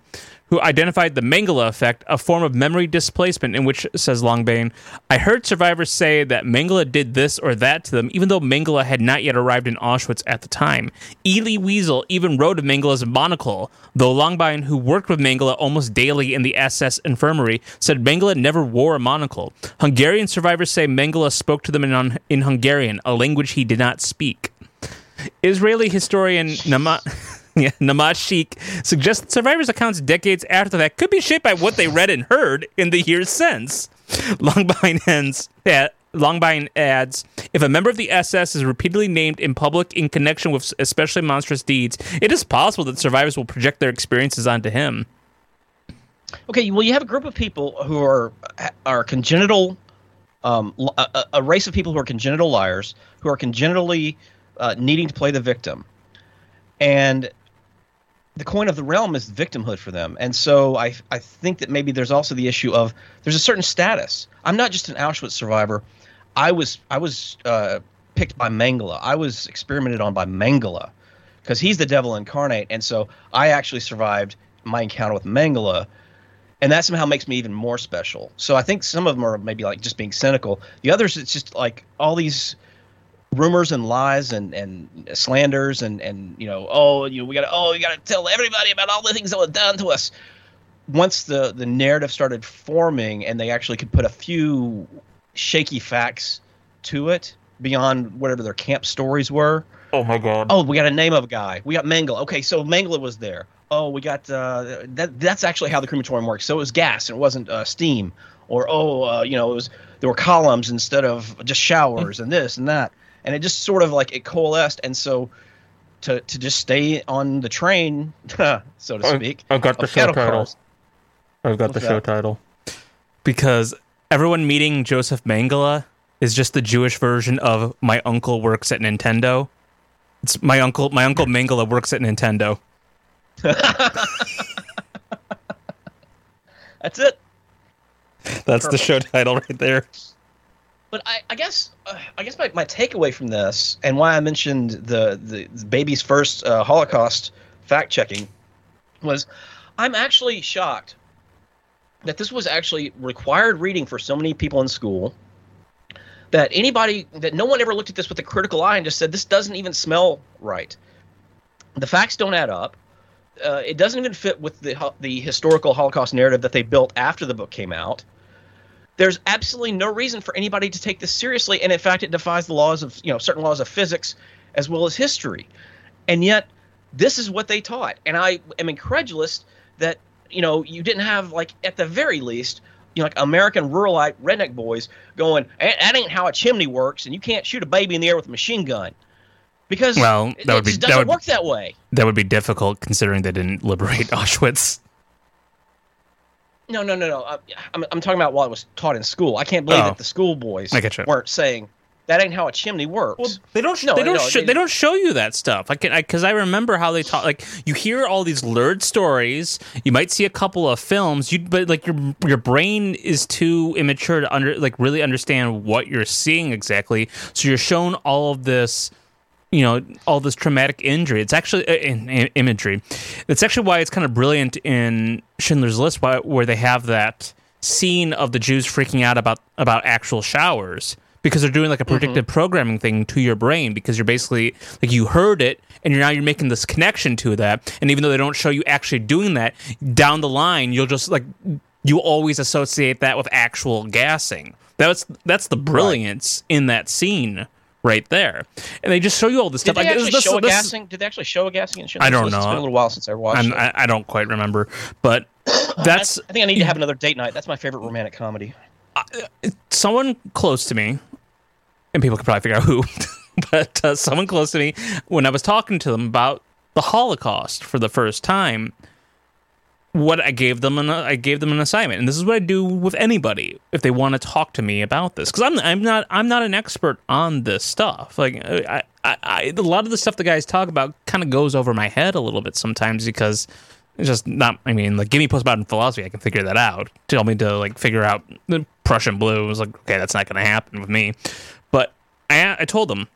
[SPEAKER 1] who identified the Mengele effect, a form of memory displacement in which, says Langbein, I heard survivors say that Mengele did this or that to them, even though Mengele had not yet arrived in Auschwitz at the time. Elie Wiesel even wrote of Mengele's monocle, though Langbein, who worked with Mengele almost daily in the SS infirmary, said Mengele never wore a monocle. Hungarian survivors say Mengele spoke to them in, in Hungarian, a language he did not speak. Israeli historian Nama. yeah, Namaz Shik suggests that survivors' accounts decades after the fact could be shaped by what they read and heard in the years since. Langbein ends. Yeah, Langbein adds, if a member of the SS is repeatedly named in public in connection with especially monstrous deeds, it is possible that survivors will project their experiences onto him.
[SPEAKER 2] Okay, well, you have a group of people who are are congenital, um, a, a, race of people who are congenital liars, who are congenitally uh, needing to play the victim, and the coin of the realm is victimhood for them. And so I, I think that maybe there's also the issue of there's a certain status. I'm not just an Auschwitz survivor. I was I was uh, picked by Mengele. I was experimented on by Mengele because he's the devil incarnate. And so I actually survived my encounter with Mengele. And that somehow makes me even more special. So I think some of them are maybe like just being cynical. The others, it's just like all these rumors and lies and and slanders and and you know oh you know we got to oh we got to tell everybody about all the things that were done to us. Once the the narrative started forming and they actually could put a few shaky facts to it beyond whatever their camp stories were.
[SPEAKER 1] Oh my god.
[SPEAKER 2] Oh we got a name of a guy. We got Mengele. Okay so Mengele was there. Oh we got uh, that that's actually how the crematorium works. So it was gas and it wasn't uh, steam. Or oh uh, you know it was there were columns instead of just showers and this and that and it just sort of like it coalesced and so to to just stay on the train so to speak
[SPEAKER 1] i've got the show title. i've got What's the show that? title. Because everyone meeting joseph Mengele is just the jewish version of my uncle works at nintendo. It's my uncle my uncle Mengele works at nintendo.
[SPEAKER 2] That's it.
[SPEAKER 1] That's Perfect. the show title right there
[SPEAKER 2] but I, I guess uh, I guess my, my takeaway from this and why I mentioned the the, the baby's first uh, Holocaust fact checking was I'm actually shocked that this was actually required reading for so many people in school that anybody that no one ever looked at this with a critical eye and just said this doesn't even smell right. The facts don't add up. Uh, it doesn't even fit with the the historical holocaust narrative that they built after the book came out there's absolutely no reason for anybody to take this seriously and in fact it defies the laws of you know certain laws of physics as well as history and yet this is what they taught and i am incredulous that you know, you didn't have like at the very least, you know, like American ruralite redneck boys going, that ain't how a chimney works, and you can't shoot a baby in the air with a machine gun. Because well, that it, would be, doesn't that would, work that way.
[SPEAKER 1] That would be difficult considering they didn't liberate Auschwitz.
[SPEAKER 2] No, no, no, no. Uh, I'm, I'm talking about while it was taught in school. I can't believe oh. that the school boys weren't saying that ain't how a chimney works. Well,
[SPEAKER 1] they don't. No, they don't. No, they, they, don't show you that stuff. I can because I, I, remember how they taught. Like you hear all these lurid stories. You might see a couple of films. You but like your your brain is too immature to under like really understand what you're seeing exactly. So you're shown all of this. You know all this traumatic injury. It's actually uh, in, in, imagery. It's actually why it's kind of brilliant in Schindler's List, why, where they have that scene of the Jews freaking out about about actual showers because they're doing like a predictive mm-hmm. programming thing to your brain because you're basically like you heard it and you're now you're making this connection to that and even though they don't show you actually doing that down the line you'll just like you always associate that with actual gassing that's that's the brilliance right. in that scene right there. And they just show you all this
[SPEAKER 2] Did
[SPEAKER 1] stuff.
[SPEAKER 2] They actually this, show this, a gassing? Did they actually show a gassing in
[SPEAKER 1] I don't know.
[SPEAKER 2] It's been a little while since I watched
[SPEAKER 1] I, I, don't quite remember, but that's.
[SPEAKER 2] I, I, think I need to have another date night. That's my favorite romantic comedy.
[SPEAKER 1] Uh, someone close to me and people could probably figure out who, but uh, someone close to me, when I was talking to them about the Holocaust for the first time, what I gave them an I gave them an assignment, and this is what I do with anybody if they want to talk to me about this, because I'm I'm not I'm not an expert on this stuff. Like uh, I, I, I a lot of the stuff the guys talk about kind of goes over my head a little bit sometimes because it's just not. I mean, like give me postmodern philosophy, I can figure that out. Tell me to like figure out the Prussian blue. It was like okay, that's not going to happen with me. But I, I told them,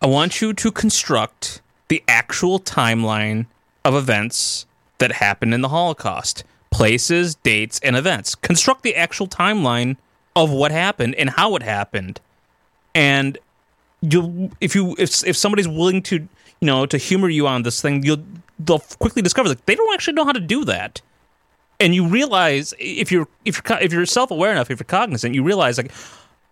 [SPEAKER 1] I want you to construct the actual timeline of events that happened in the Holocaust places, dates, and events. Construct the actual timeline of what happened and how it happened. And you if you if if somebody's willing to, you know, to humor you on this thing, you'll they'll quickly discover that they don't actually know how to do that. And you realize if you're if you're if you're self-aware enough, if you're cognizant, you realize like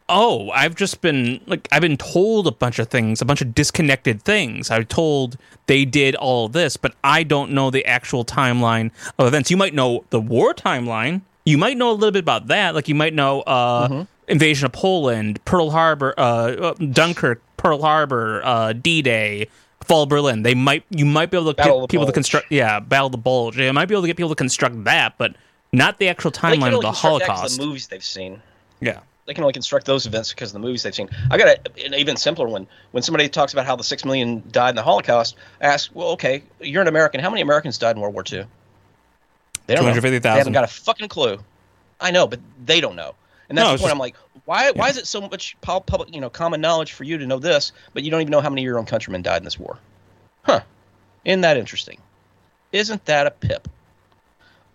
[SPEAKER 1] oh, I've just been like I've been told a bunch of things, a bunch of disconnected things. I have told they did all this, but I don't know the actual timeline of events. You might know the war timeline. You might know a little bit about that. Like you might know uh, mm-hmm. invasion of Poland, Pearl Harbor, uh, uh Dunkirk, Pearl Harbor, uh, D-Day. Fall of Berlin. They might you might be able to Battle get people Bulge. to construct yeah, Battle of the Bulge. They might be able to get people to construct that, but not the actual timeline of the Holocaust.
[SPEAKER 2] The movies they've seen.
[SPEAKER 1] Yeah
[SPEAKER 2] they can only construct those events because of the movies they've seen. I got a, an even simpler one. When somebody talks about how the six million died in the Holocaust, I ask, well, okay, you're an American. How many Americans died in World War II? They don't know. They haven't got a fucking clue. I know, but they don't know. And that's no, the point. Just, I'm like, why? Yeah. Why is it so much public, you know, common knowledge for you to know this, but you don't even know how many of your own countrymen died in this war? Huh? Isn't that interesting? Isn't that a pip?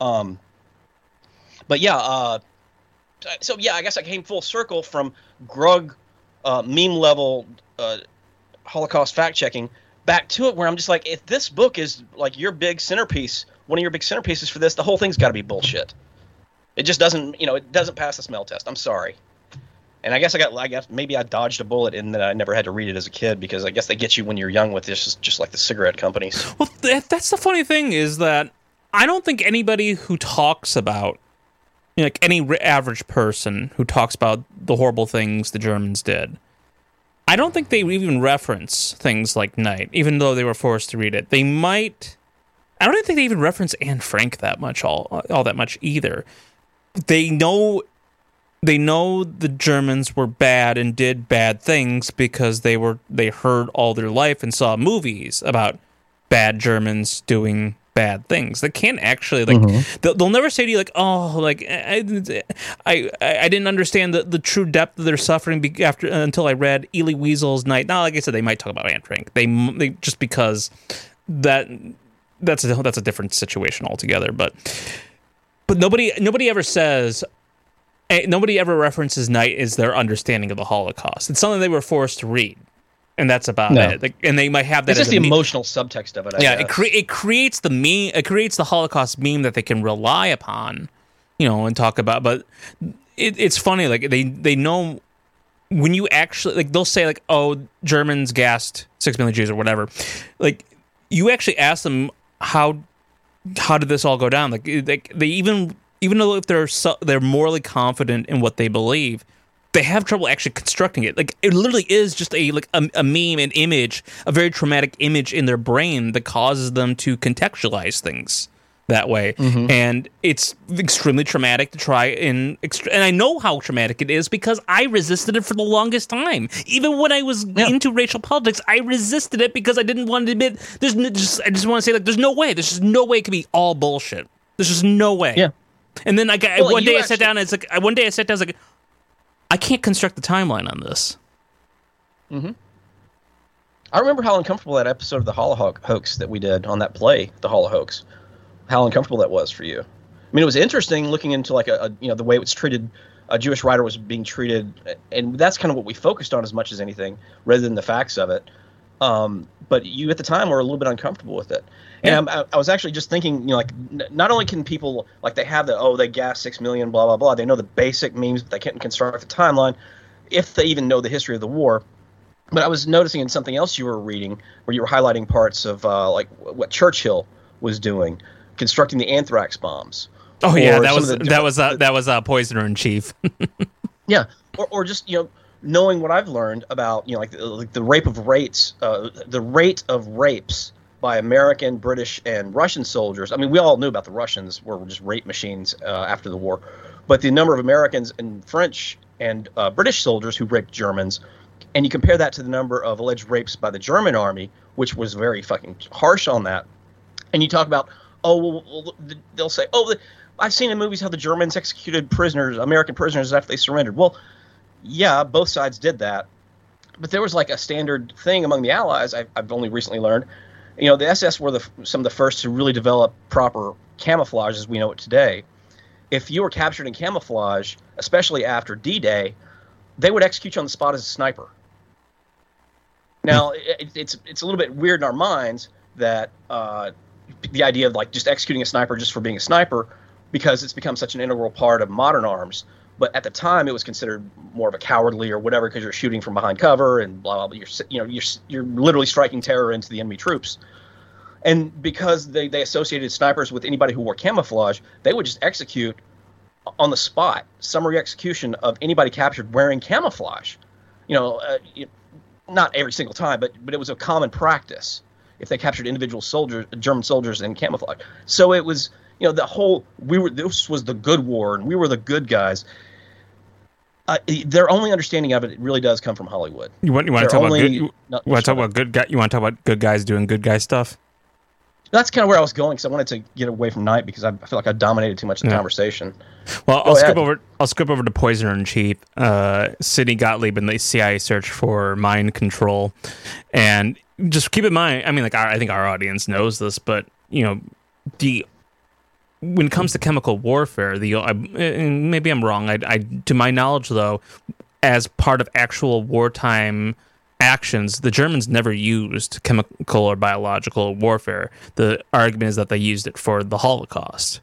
[SPEAKER 2] Um. But yeah, uh, so yeah, I guess I came full circle from Grug uh, meme level uh, Holocaust fact checking back to it, where I'm just like, if this book is like your big centerpiece, one of your big centerpieces for this, the whole thing's got to be bullshit. It just doesn't, you know, it doesn't pass the smell test. I'm sorry. And I guess I got, I guess maybe I dodged a bullet in that I never had to read it as a kid because I guess they get you when you're young with this, just like the cigarette companies.
[SPEAKER 1] Well, that's the funny thing is that I don't think anybody who talks about you know, like any average person who talks about the horrible things the Germans did. I don't think they even reference things like Night, even though they were forced to read it. They might. I don't think they even reference Anne Frank that much, all all that much either. They know, they know the Germans were bad and did bad things because they were they heard all their life and saw movies about bad Germans doing bad things. They can't actually like mm-hmm. they'll, they'll, never say to you like, oh, like I I, I didn't understand the, the true depth of their suffering be- after until I read Elie Wiesel's Night. Now, like I said, they might talk about Anne Frank. They they just because that that's a that's a different situation altogether. But but nobody nobody ever says eh, nobody ever references night as their understanding of the Holocaust. It's something they were forced to read, and that's about no. it. Like, and they might have that.
[SPEAKER 2] It's just the emotional subtext of it. I
[SPEAKER 1] yeah,
[SPEAKER 2] guess.
[SPEAKER 1] it cre- it creates the meme. It creates the Holocaust meme that they can rely upon, you know, and talk about. But it, it's funny, like they they know when you actually like they'll say like, oh, Germans gassed six million Jews or whatever. Like you actually ask them how how did this all go down? Like, like they even even though if they're so, they're morally confident in what they believe, they have trouble actually constructing it. Like it literally is just a like a, a meme, an image, a very traumatic image in their brain that causes them to contextualize things that way. Mm-hmm. And it's extremely traumatic to try and and I know how traumatic it is because I resisted it for the longest time. Even when I was yeah. into racial politics, I resisted it because I didn't want to admit there's no, just I just want to say like there's no way. There's just no way it could be all bullshit. There's just no way.
[SPEAKER 2] Yeah.
[SPEAKER 1] And then like well, one day actually, I sat down and it's like one day I sat down I was like I can't construct the timeline on this.
[SPEAKER 2] Mhm. I remember how uncomfortable that episode of the Hollow Hoax that we did on that play, the Hollow Hoax how uncomfortable that was for you. I mean, it was interesting looking into like a, a you know the way it was treated. A Jewish writer was being treated, and that's kind of what we focused on as much as anything, rather than the facts of it. Um, but you at the time were a little bit uncomfortable with it. And yeah. I, I, was actually just thinking, you know, like n- not only can people like they have the oh they gas six million blah blah blah they know the basic memes but they can't construct the timeline if they even know the history of the war. But I was noticing in something else you were reading where you were highlighting parts of uh, like what Churchill was doing constructing the anthrax bombs.
[SPEAKER 1] Oh yeah, that was that was uh, that was a uh, poisoner in chief.
[SPEAKER 2] yeah, or or just you know knowing what I've learned about you know like the, like the rape of rates, uh, the rate of rapes by American, British, and Russian soldiers. I mean, we all knew about the Russians were just rape machines uh, after the war, but the number of Americans and French and uh, British soldiers who raped Germans, and you compare that to the number of alleged rapes by the German army, which was very fucking harsh on that, and you talk about oh, well, they'll say, oh, I've seen in movies how the Germans executed prisoners, American prisoners, after they surrendered. Well, yeah, both sides did that, but there was like a standard thing among the Allies. I, have only recently learned. You know, the SS were the, some of the first to really develop proper camouflage as we know it today. If you were captured in camouflage, especially after D-Day, they would execute you on the spot as a sniper. Now, it, it's it's a little bit weird in our minds that uh, the idea of like just executing a sniper just for being a sniper because it's become such an integral part of modern arms. But at the time, it was considered more of a cowardly or whatever because you're shooting from behind cover and blah blah. blah. You're you know you're you're literally striking terror into the enemy troops. And because they, they associated snipers with anybody who wore camouflage, they would just execute on the spot, summary execution of anybody captured wearing camouflage. You know, uh, not every single time, but but it was a common practice if they captured individual soldiers, German soldiers in camouflage. So it was, you know, the whole we were this was the good war and we were the good guys. Uh, their only understanding of it really does come from Hollywood.
[SPEAKER 1] You want you want to talk only, about good, you, no, want to talk about good guy, You want to talk about good guys doing good guy stuff.
[SPEAKER 2] That's kind of where I was going because I wanted to get away from night because I feel like I dominated too much of the yeah. conversation.
[SPEAKER 1] Well, I'll skip over. I'll skip over to Poisoner in Chief, uh, Sidney Gottlieb, and the CIA search for mind control, and just keep in mind. I mean, like our, I think our audience knows this, but you know, the when it comes to chemical warfare, the I, maybe I'm wrong. I, I, to my knowledge, though, as part of actual wartime actions, the Germans never used chemical or biological warfare. The argument is that they used it for the Holocaust.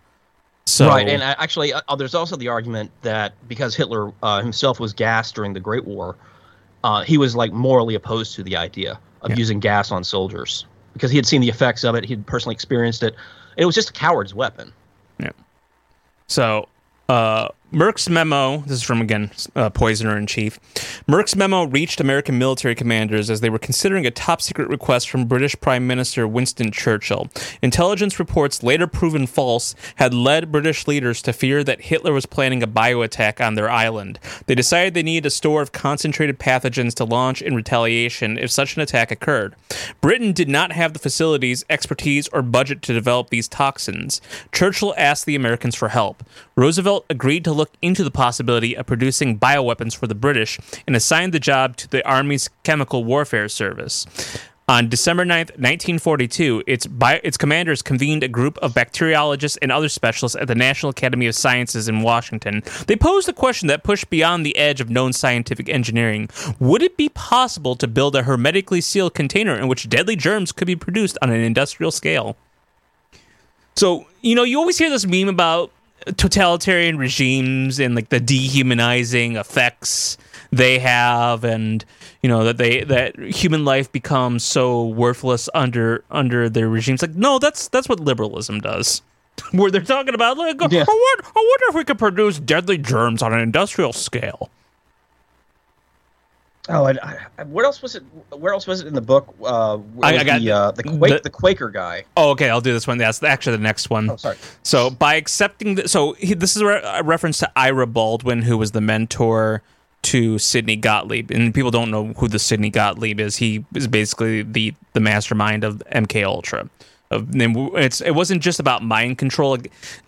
[SPEAKER 1] So,
[SPEAKER 2] right, and uh, actually, uh, there's also the argument that because Hitler uh, himself was gassed during the Great War, uh, he was like morally opposed to the idea of yeah. using gas on soldiers because he had seen the effects of it. He had personally experienced it. It was just a coward's weapon.
[SPEAKER 1] So uh, Merck's memo, this is from again, uh, Poisoner in Chief. Merck's memo reached American military commanders as they were considering a top secret request from British Prime Minister Winston Churchill. Intelligence reports, later proven false, had led British leaders to fear that Hitler was planning a bio attack on their island. They decided they needed a store of concentrated pathogens to launch in retaliation if such an attack occurred. Britain did not have the facilities, expertise, or budget to develop these toxins. Churchill asked the Americans for help. Roosevelt agreed to look into the possibility of producing bioweapons for the British and assigned the job to the Army's Chemical Warfare Service. On December 9th, 1942, its, bio, its commanders convened a group of bacteriologists and other specialists at the National Academy of Sciences in Washington. They posed a question that pushed beyond the edge of known scientific engineering. Would it be possible to build a hermetically sealed container in which deadly germs could be produced on an industrial scale? So, you know, you always hear this meme about totalitarian regimes and like the dehumanizing effects they have and you know that they that human life becomes so worthless under under their regimes. Like no that's that's what liberalism does. Where they're talking about like yeah. I, wonder, I wonder if we could produce deadly germs on an industrial scale
[SPEAKER 2] Oh, and I, what else was it? Where else was it in the book? Uh, I, I, got the uh, the, Quake, the, the, Quaker guy.
[SPEAKER 1] Oh, okay. I'll do this one. That's actually the next one.
[SPEAKER 2] Oh, sorry.
[SPEAKER 1] So by accepting, the, so he, this is a reference to Ira Baldwin, who was the mentor to Sidney Gottlieb, and people don't know who the Sidney Gottlieb is. He is basically the the mastermind of MK Ultra. Of it's it wasn't just about mind control.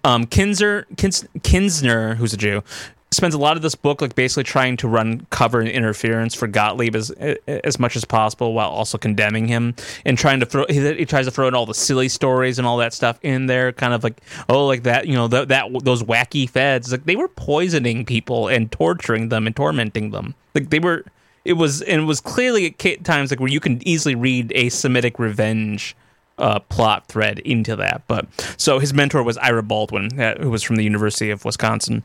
[SPEAKER 1] Um, Kinzer Kins, Kinzner, who's a Jew, spends a lot of this book like basically trying to run cover and interference for Gottlieb as as much as possible while also condemning him and trying to throw he, he, tries to throw in all the silly stories and all that stuff in there kind of like oh like that you know the, that those wacky feds like they were poisoning people and torturing them and tormenting them. Like they were it was and it was clearly at times like where you can easily read a Semitic revenge uh, plot thread into that but so his mentor was Ira Baldwin uh, who was from the University of Wisconsin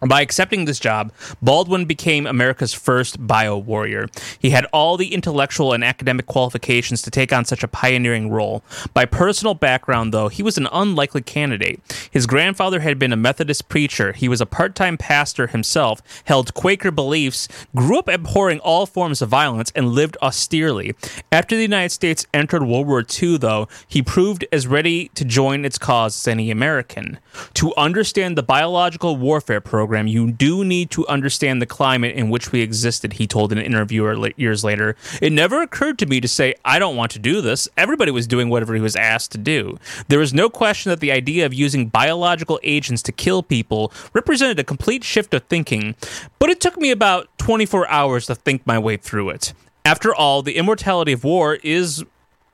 [SPEAKER 1] by accepting this job, Baldwin became America's first bio warrior. He had all the intellectual and academic qualifications to take on such a pioneering role. By personal background, though, he was an unlikely candidate. His grandfather had been a Methodist preacher, he was a part time pastor himself, held Quaker beliefs, grew up abhorring all forms of violence, and lived austerely. After the United States entered World War II, though, he proved as ready to join its cause as any American. To understand the biological warfare program, program, you do need to understand the climate in which we existed, he told an interviewer years later. It never occurred to me to say, I don't want to do this. Everybody was doing whatever he was asked to do. There was no question that the idea of using biological agents to kill people represented a complete shift of thinking, but it took me about 24 hours to think my way through it. After all, the immortality of war is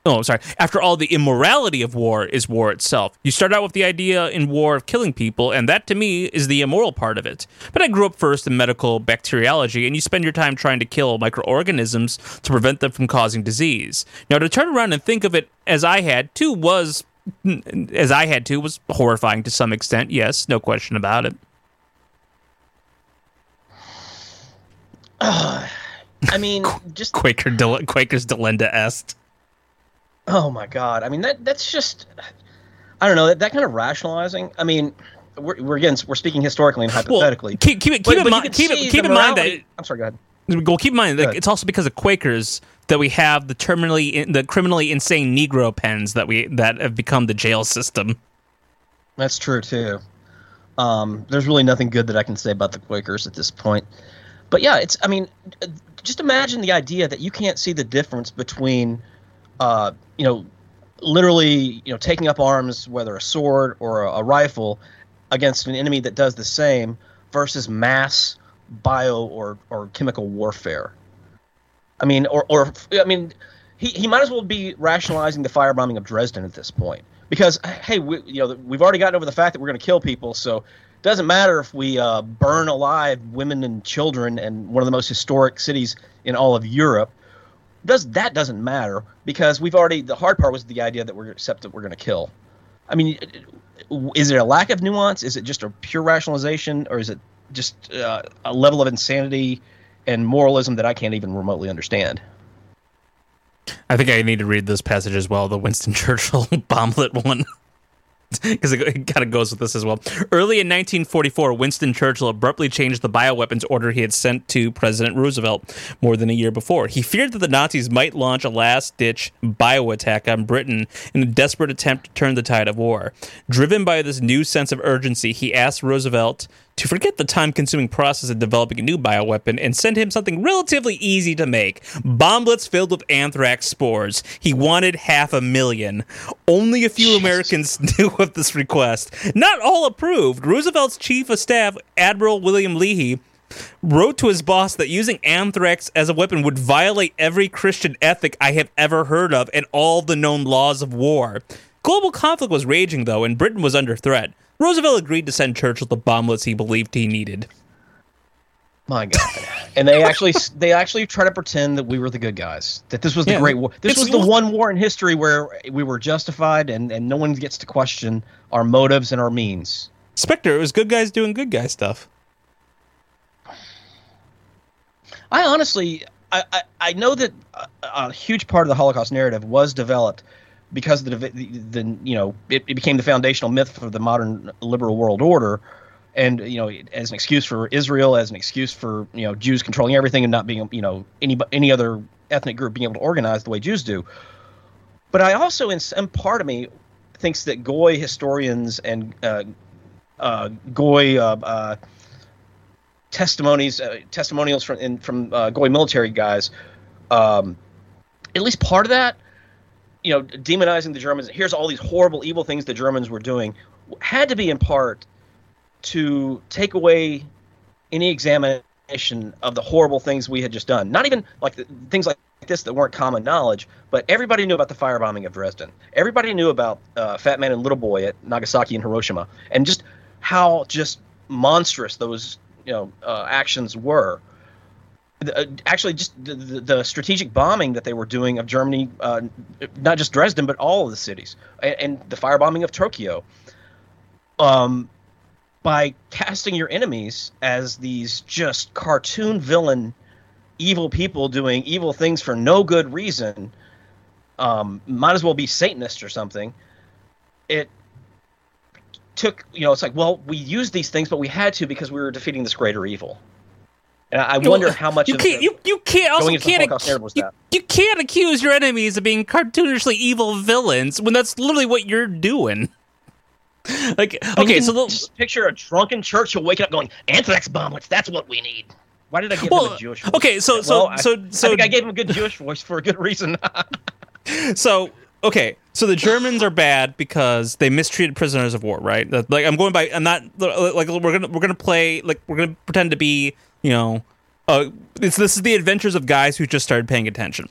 [SPEAKER 1] oh sorry. After all the immorality of war is war itself. You start out with the idea in war of killing people and that to me is the immoral part of it. But i grew up first in medical bacteriology and you spend your time trying to kill microorganisms to prevent them from causing disease. Now to turn around and think of it as i had too was as i had to was horrifying to some extent yes no question about it.
[SPEAKER 2] Uh, i mean just
[SPEAKER 1] quaker Del- quakers delenda est
[SPEAKER 2] Oh my god! I mean that that's just I don't know that, that kind of rationalizing. I mean, we're, we're again we're speaking historically and hypothetically.
[SPEAKER 1] Well, keep keep, keep, but, in, mind, keep, keep in mind that
[SPEAKER 2] I'm sorry. Go ahead.
[SPEAKER 1] Well, keep in mind that it's also because of Quakers that we have the terminally the criminally insane Negro pens that we that have become the jail system.
[SPEAKER 2] That's true too. Um, there's really nothing good that I can say about the Quakers at this point. But yeah, it's I mean, just imagine the idea that you can't see the difference between uh, you know, literally, you know, taking up arms, whether a sword or a, a rifle, against an enemy that does the same, versus mass bio or, or chemical warfare. I mean, or, or I mean, he, he might as well be rationalizing the firebombing of Dresden at this point because hey, we, you know, we've already gotten over the fact that we're going to kill people, so it doesn't matter if we uh, burn alive women and children in one of the most historic cities in all of Europe does that doesn't matter because we've already the hard part was the idea that we're accept that we're going to kill. I mean, is it a lack of nuance? Is it just a pure rationalization, or is it just uh, a level of insanity and moralism that I can't even remotely understand?
[SPEAKER 1] I think I need to read this passage as well, the Winston Churchill bomblet one because it, it kind of goes with this as well. Early in 1944, Winston Churchill abruptly changed the bioweapons order he had sent to President Roosevelt more than a year before. He feared that the Nazis might launch a last ditch bio attack on Britain in a desperate attempt to turn the tide of war. Driven by this new sense of urgency, he asked Roosevelt to forget the time consuming process of developing a new bioweapon and send him something relatively easy to make bomblets filled with anthrax spores. He wanted half a million. Only a few Americans knew of this request. Not all approved. Roosevelt's chief of staff, Admiral William Leahy, wrote to his boss that using anthrax as a weapon would violate every Christian ethic I have ever heard of and all the known laws of war. Global conflict was raging, though, and Britain was under threat. Roosevelt agreed to send Churchill the bomblets he believed he needed.
[SPEAKER 2] My God! and they actually they actually try to pretend that we were the good guys. That this was the yeah, great war. This was the one war in history where we were justified, and and no one gets to question our motives and our means.
[SPEAKER 1] Spectre, it was good guys doing good guy stuff.
[SPEAKER 2] I honestly, I, I, I know that a, a, huge part of the Holocaust narrative was developed because the, the, the you know it, it, became the foundational myth for the modern liberal world order, and you know as an excuse for Israel, as an excuse for you know Jews controlling everything and not being you know any any other ethnic group being able to organize the way Jews do. But I also, in some part of me, thinks that Goy historians and uh, uh, Goy uh, uh testimonies, uh, testimonials from in, from uh, Goy military guys, um, at least part of that, you know, demonizing the Germans. Here's all these horrible, evil things the Germans were doing, had to be in part to take away any examination of the horrible things we had just done. Not even like the, things like this that weren't common knowledge, but everybody knew about the firebombing of Dresden. Everybody knew about uh, Fat Man and Little Boy at Nagasaki and Hiroshima, and just how just monstrous those you know uh, actions were. Uh, actually, just the, the, strategic bombing that they were doing of Germany, uh, not just Dresden, but all of the cities, and, and the firebombing of Tokyo. Um, by casting your enemies as these just cartoon villain, evil people doing evil things for no good reason, um, might as well be Satanists or something. It took you know it's like well we used these things but we had to because we were defeating this greater evil and i, I wonder how much
[SPEAKER 1] you can't you, you can't also can't you, you can't accuse your enemies of being cartoonishly evil villains when that's literally what you're doing like okay so the,
[SPEAKER 2] just picture a drunken Churchill waking up going anthrax bomblets that's what we need why did I give well, him a Jewish voice?
[SPEAKER 1] Okay, so so
[SPEAKER 2] well,
[SPEAKER 1] so
[SPEAKER 2] I,
[SPEAKER 1] so
[SPEAKER 2] I think I gave him a good Jewish voice for a good reason.
[SPEAKER 1] so okay, so the Germans are bad because they mistreated prisoners of war, right? Like I'm going by, I'm not like we're gonna we're gonna play like we're gonna pretend to be, you know, uh, this this is the adventures of guys who just started paying attention.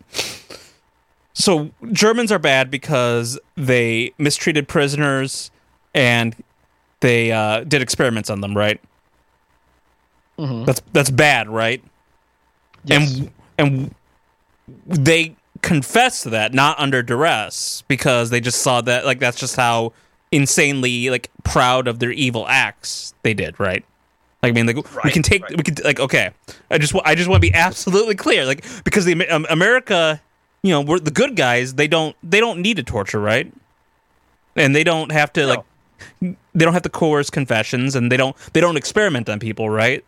[SPEAKER 1] So Germans are bad because they mistreated prisoners and they uh, did experiments on them, right? Mm-hmm. That's that's bad, right? Yes. And and they confess to that, not under duress, because they just saw that like that's just how insanely like proud of their evil acts they did, right? Like I mean, like right, we can take right. we can like okay. I just I just want to be absolutely clear, like because the um, America, you know, we're the good guys. They don't they don't need to torture, right? And they don't have to no. like they don't have to coerce confessions, and they don't they don't experiment on people, right?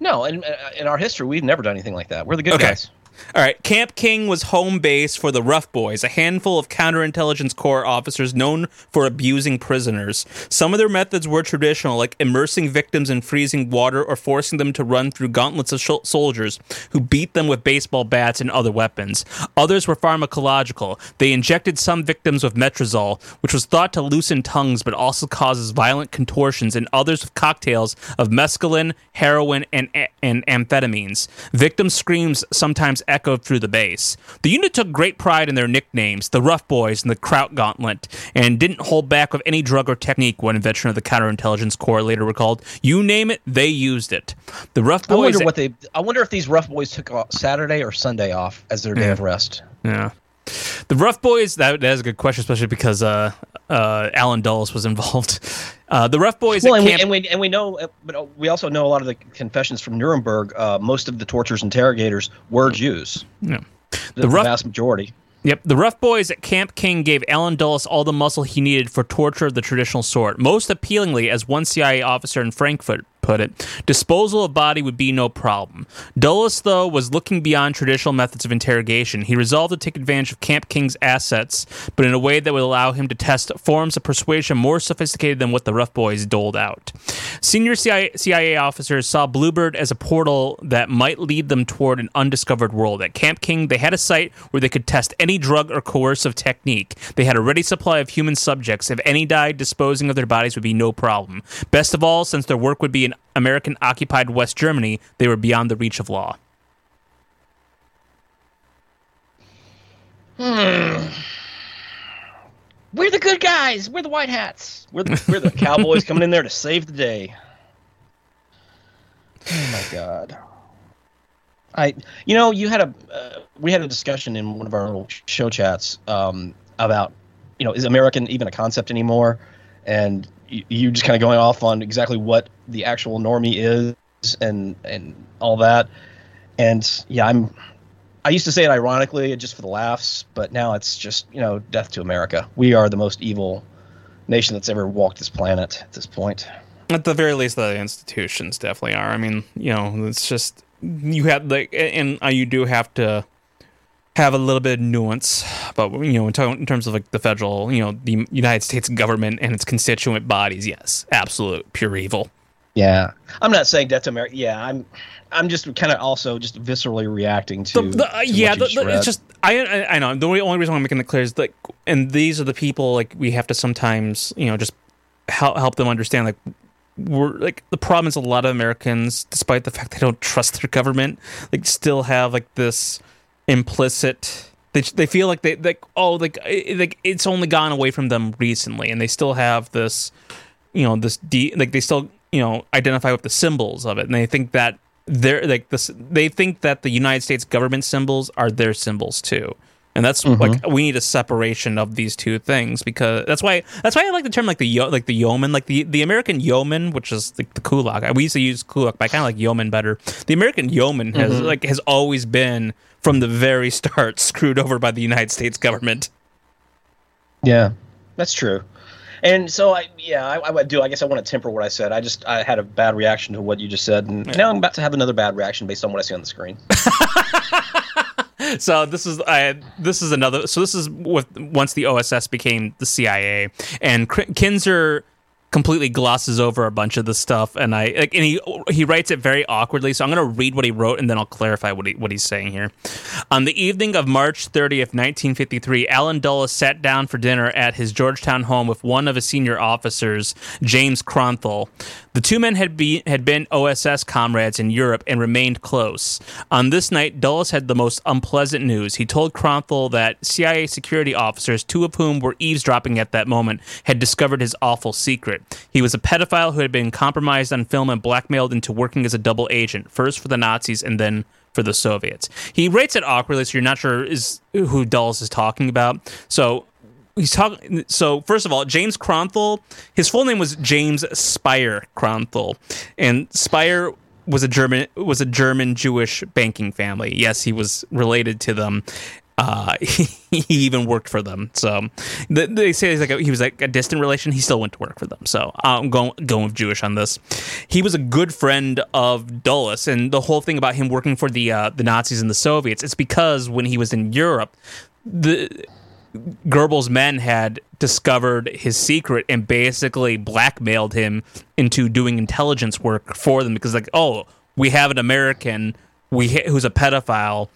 [SPEAKER 2] No, in, uh, in our history, we've never done anything like that. We're the good okay. guys.
[SPEAKER 1] All right, Camp King was home base for the Rough Boys, a handful of counterintelligence corps officers known for abusing prisoners. Some of their methods were traditional, like immersing victims in freezing water or forcing them to run through gauntlets of sh- soldiers who beat them with baseball bats and other weapons. Others were pharmacological. They injected some victims with metrazole, which was thought to loosen tongues but also causes violent contortions, and others with cocktails of mescaline, heroin, and, and amphetamines. Victims' screams sometimes echoed through the base. The unit took great pride in their nicknames, the Rough Boys and the Kraut Gauntlet, and didn't hold back with any drug or technique, one veteran of the Counterintelligence Corps later recalled. You name it, they used it. The Rough Boys. I
[SPEAKER 2] wonder what they. I wonder if these Rough Boys took uh, Saturday or Sunday off as their day
[SPEAKER 1] yeah.
[SPEAKER 2] of rest.
[SPEAKER 1] Yeah. The Rough Boys, that, that is a good question, especially because uh, uh, Allen Dulles was involved. Uh, the Rough Boys.
[SPEAKER 2] Well, and we, and we, and we know, uh, but uh, we also know a lot of the confessions from Nuremberg. Uh, most of the torturers interrogators were Jews.
[SPEAKER 1] Yeah.
[SPEAKER 2] The, the, rough, the vast majority.
[SPEAKER 1] Yep, the Rough Boys at Camp King gave Allen Dulles all the muscle he needed for torture of the traditional sort. Most appealingly, as one CIA officer in Frankfurt put it. Disposal of body would be no problem. Dulles, though, was looking beyond traditional methods of interrogation. He resolved to take advantage of Camp King's assets, but in a way that would allow him to test forms of persuasion more sophisticated than what the Rough Boys doled out. Senior CIA, officers saw Bluebird as a portal that might lead them toward an undiscovered world. At Camp King, they had a site where they could test any drug or coercive technique. They had a ready supply of human subjects. If any died, disposing of their bodies would be no problem. Best of all, since their work would be an American occupied West Germany, they were beyond the reach of law.
[SPEAKER 2] Hmm. We're the good guys. We're the white hats. We're the, we're the cowboys coming in there to save the day. Oh my god. I, you know, you had a, uh, we had a discussion in one of our little show chats um, about, you know, is American even a concept anymore? And you, just kind of going off on exactly what the actual normie is and and all that. And yeah, I'm, I used to say it ironically, just for the laughs, but now it's just you know, death to America. We are the most evil nation that's ever walked this planet at this point.
[SPEAKER 1] At the very least, the institutions definitely are. I mean, you know, it's just you have like, and uh, you do have to have a little bit of nuance, but you know, in, t- in, terms of like the federal, you know, the United States government and its constituent bodies, yes, absolute pure evil.
[SPEAKER 2] Yeah, I'm not saying death to America. Yeah, I'm, I'm just kind of also just viscerally reacting to.
[SPEAKER 1] The, the, uh,
[SPEAKER 2] to
[SPEAKER 1] yeah, the, it's just I, I, I know the only reason I'm making it clear is like, and these are the people like we have to sometimes you know just help help them understand like we're like the problem is a lot of Americans, despite the fact they don't trust their government, like still have like this implicit. They, they feel like they like oh like like it's only gone away from them recently, and they still have this, you know, this de- like they still you know identify with the symbols of it, and they think that they're like this. They think that the United States government symbols are their symbols too and that's mm-hmm. like we need a separation of these two things because that's why that's why I like the term like the yo, like the yeoman like the the American yeoman which is like the kulak we used to use kulak but I kind of like yeoman better the American yeoman has mm-hmm. like has always been from the very start screwed over by the United States government
[SPEAKER 2] yeah that's true and so I yeah I, I do I guess I want to temper what I said I just I had a bad reaction to what you just said and yeah. now I'm about to have another bad reaction based on what I see on the screen
[SPEAKER 1] so this is I this is another. So this is with once the OSS became the CIA, and Kinzer completely glosses over a bunch of the stuff, and I like, and he he writes it very awkwardly. So I'm going to read what he wrote, and then I'll clarify what he what he's saying here. On the evening of March 30th, 1953, Allen Dulles sat down for dinner at his Georgetown home with one of his senior officers, James Kronthal. The two men had been had been OSS comrades in Europe and remained close. On this night, Dulles had the most unpleasant news. He told Kronthal that CIA security officers, two of whom were eavesdropping at that moment, had discovered his awful secret. He was a pedophile who had been compromised on film and blackmailed into working as a double agent, first for the Nazis and then for the Soviets. He rates it awkwardly, so you're not sure is who Dulles is talking about. So he's talking. So first of all, James Kronthal, his full name was James Speyer Kronthal, and Speyer was a German was a German Jewish banking family. Yes, he was related to them, uh, he, even worked for them. So they say he's like a, he was like a distant relation. He still went to work for them. So I'm going going with Jewish on this. He was a good friend of Dulles, and the whole thing about him working for the uh, the Nazis and the Soviets. It's because when he was in Europe, the Goebbels' men had discovered his secret and basically blackmailed him into doing intelligence work for them because like oh we have an American we who's a pedophile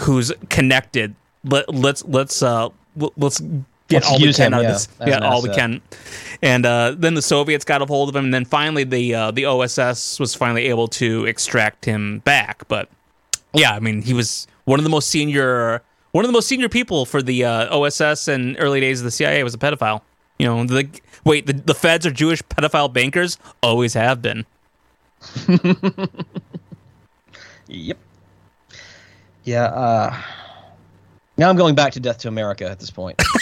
[SPEAKER 1] who's connected. Let, let's let's uh let's get let's all we can him, out of this. Yeah, all we can. And uh, then the Soviets got a hold of him, and then finally the uh, the OSS was finally able to extract him back. But yeah, I mean, he was one of the most senior one of the most senior people for the uh, OSS and early days of the CIA was a pedophile. You know, the wait, the, the feds are Jewish pedophile bankers, always have been.
[SPEAKER 2] yep. Yeah. Uh, now I'm going back to Death to America at this point.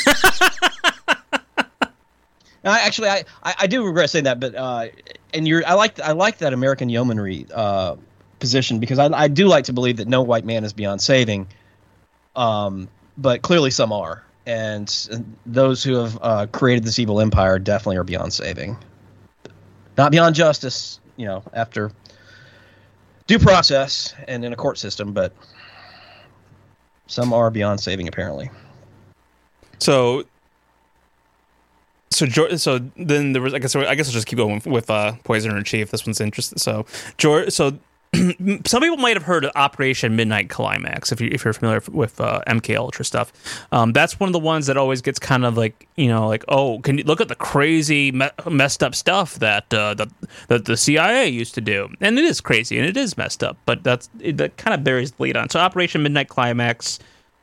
[SPEAKER 2] I, actually, I, I, I, do regret saying that, but uh, and you're I like I like that American yeomanry uh, position because I, I do like to believe that no white man is beyond saving, um, but clearly some are, and, and those who have uh, created this evil empire definitely are beyond saving. Not beyond justice, you know, after due process and in a court system, but some are beyond saving, apparently.
[SPEAKER 1] So, so so then there was. I guess I guess I'll just keep going with uh, Poisoner in Chief. This one's interesting. So George, so some people might have heard of Operation Midnight Climax if you if you're familiar with uh, MK Ultra stuff. Um, that's one of the ones that always gets kind of like you know like oh can you look at the crazy me- messed up stuff that uh, that the CIA used to do and it is crazy and it is messed up but that's it, that kind of buries the lead on. So Operation Midnight Climax,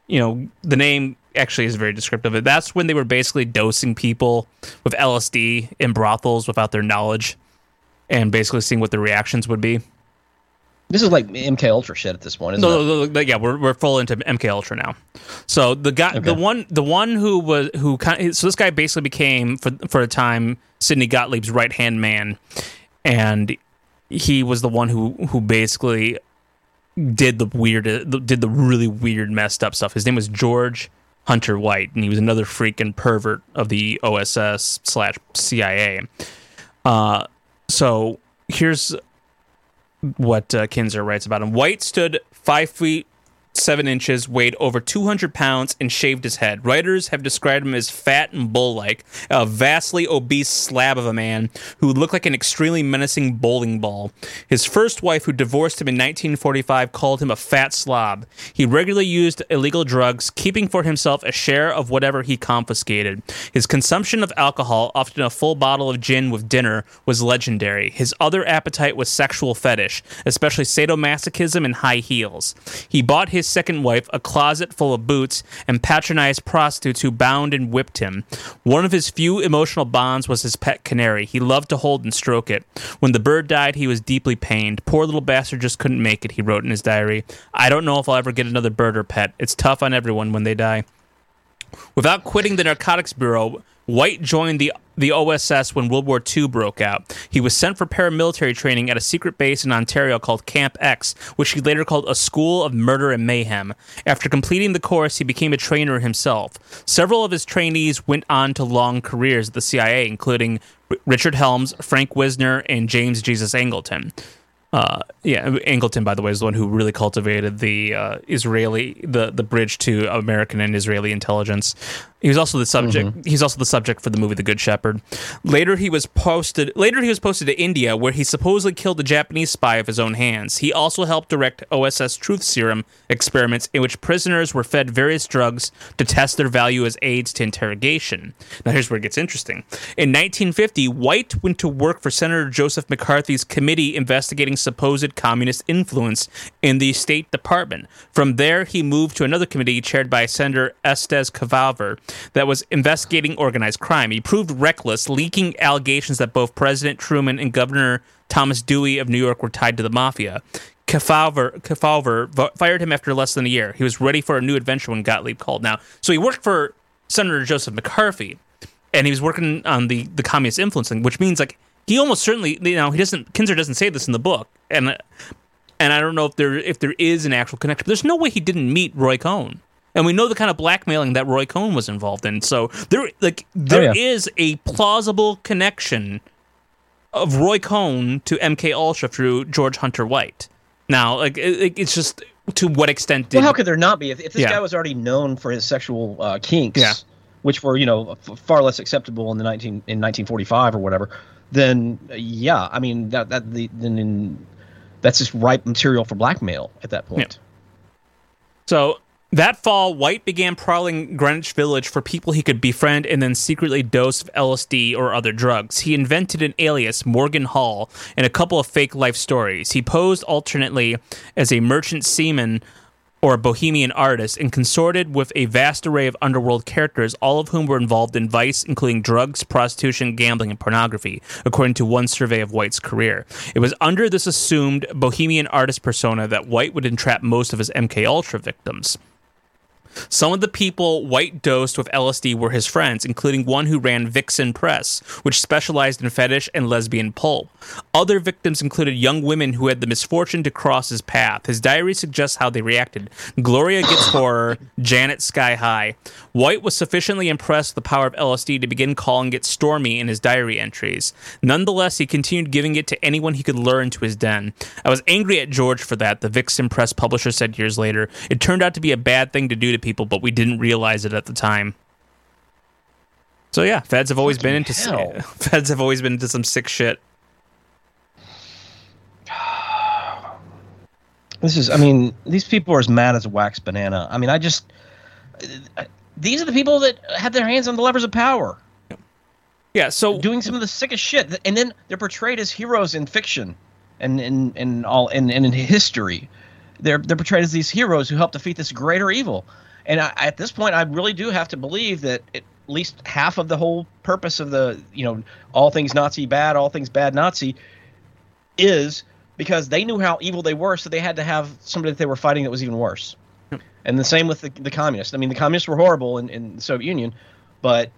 [SPEAKER 1] you know the name actually is very descriptive. That's when they were basically dosing people with LSD in brothels without their knowledge and basically seeing what the reactions would be.
[SPEAKER 2] This is like MK Ultra shit at this point, isn't
[SPEAKER 1] no,
[SPEAKER 2] it?
[SPEAKER 1] No, no, yeah, we're we're full into MK Ultra now. So the guy, okay. the one, the one who was who kind, of, so this guy basically became for for a time Sidney Gottlieb's right hand man, and he was the one who who basically did the weird, did the really weird, messed up stuff. His name was George Hunter White, and he was another freaking pervert of the OSS slash CIA. Uh, so here's what uh, Kinzer writes about him. White stood five feet seven inches, weighed over 200 pounds, and shaved his head. Writers have described him as fat and bull like, a vastly obese slab of a man who looked like an extremely menacing bowling ball. His first wife, who divorced him in 1945, called him a fat slob. He regularly used illegal drugs, keeping for himself a share of whatever he confiscated. His consumption of alcohol, often a full bottle of gin with dinner, was legendary. His other appetite was sexual fetish, especially sadomasochism and high heels. He bought his second wife a closet full of boots and patronized prostitutes who bound and whipped him. One of his few emotional bonds was his pet canary. He loved to hold and stroke it. When the bird died, he was deeply pained. Poor little bastard just couldn't make it, he wrote in his diary. I don't know if I'll ever get another bird or pet. It's tough on everyone when they die. Without quitting the Narcotics Bureau, White joined the the OSS when World War II broke out. He was sent for paramilitary training at a secret base in Ontario called Camp X, which he later called a school of murder and mayhem. After completing the course, he became a trainer himself. Several of his trainees went on to long careers at the CIA, including Richard Helms, Frank Wisner, and James Jesus Angleton. Uh, yeah, Angleton, by the way, is the one who really cultivated the uh, Israeli the the bridge to American and Israeli intelligence. He was also the subject. Mm-hmm. He's also the subject for the movie The Good Shepherd. Later, he was posted. Later, he was posted to India, where he supposedly killed a Japanese spy of his own hands. He also helped direct OSS truth serum experiments, in which prisoners were fed various drugs to test their value as aids to interrogation. Now, here's where it gets interesting. In 1950, White went to work for Senator Joseph McCarthy's committee investigating supposed communist influence in the State Department. From there, he moved to another committee chaired by Senator Estes Kefauver that was investigating organized crime. He proved reckless, leaking allegations that both President Truman and Governor Thomas Dewey of New York were tied to the mafia. Kefauver, Kefauver fired him after less than a year. He was ready for a new adventure when Gottlieb called. Now, so he worked for Senator Joseph McCarthy, and he was working on the the communist influencing, which means like he almost certainly, you know, he doesn't. Kinzer doesn't say this in the book, and and I don't know if there if there is an actual connection. But there's no way he didn't meet Roy Cohn and we know the kind of blackmailing that Roy Cohn was involved in. So there, like, there oh, yeah. is a plausible connection of Roy Cohn to MK Ultra through George Hunter White. Now, like, it, it's just to what extent?
[SPEAKER 2] Did, well, how could there not be if, if this yeah. guy was already known for his sexual uh, kinks,
[SPEAKER 1] yeah.
[SPEAKER 2] which were you know far less acceptable in the nineteen in nineteen forty five or whatever? Then uh, yeah, I mean that that the then in, that's just ripe material for blackmail at that point. Yeah.
[SPEAKER 1] So that fall, White began prowling Greenwich Village for people he could befriend and then secretly dose of LSD or other drugs. He invented an alias, Morgan Hall, and a couple of fake life stories. He posed alternately as a merchant seaman or a bohemian artist and consorted with a vast array of underworld characters, all of whom were involved in vice, including drugs, prostitution, gambling, and pornography, according to one survey of White's career. It was under this assumed bohemian artist persona that White would entrap most of his MK Ultra victims. Some of the people White dosed with LSD were his friends, including one who ran Vixen Press, which specialized in fetish and lesbian pulp. Other victims included young women who had the misfortune to cross his path. His diary suggests how they reacted. Gloria gets horror, Janet sky high. White was sufficiently impressed with the power of LSD to begin calling it stormy in his diary entries. Nonetheless, he continued giving it to anyone he could lure into his den. I was angry at George for that, the Vixen Press publisher said years later. It turned out to be a bad thing to do to people, but we didn't realize it at the time. So yeah, feds have always been into hell. feds have always been into some sick shit.
[SPEAKER 2] This is, I mean, these people are as mad as a wax banana. I mean, I just, these are the people that had their hands on the levers of power.
[SPEAKER 1] Yeah, so
[SPEAKER 2] doing some of the sickest shit, and then they're portrayed as heroes in fiction, and in and all and, and in history, they're they're portrayed as these heroes who help defeat this greater evil. And I, at this point, I really do have to believe that at least half of the whole purpose of the you know all things Nazi bad, all things bad Nazi, is because they knew how evil they were, so they had to have somebody that they were fighting that was even worse. And the same with the, the communists. I mean, the communists were horrible in, in the Soviet Union, but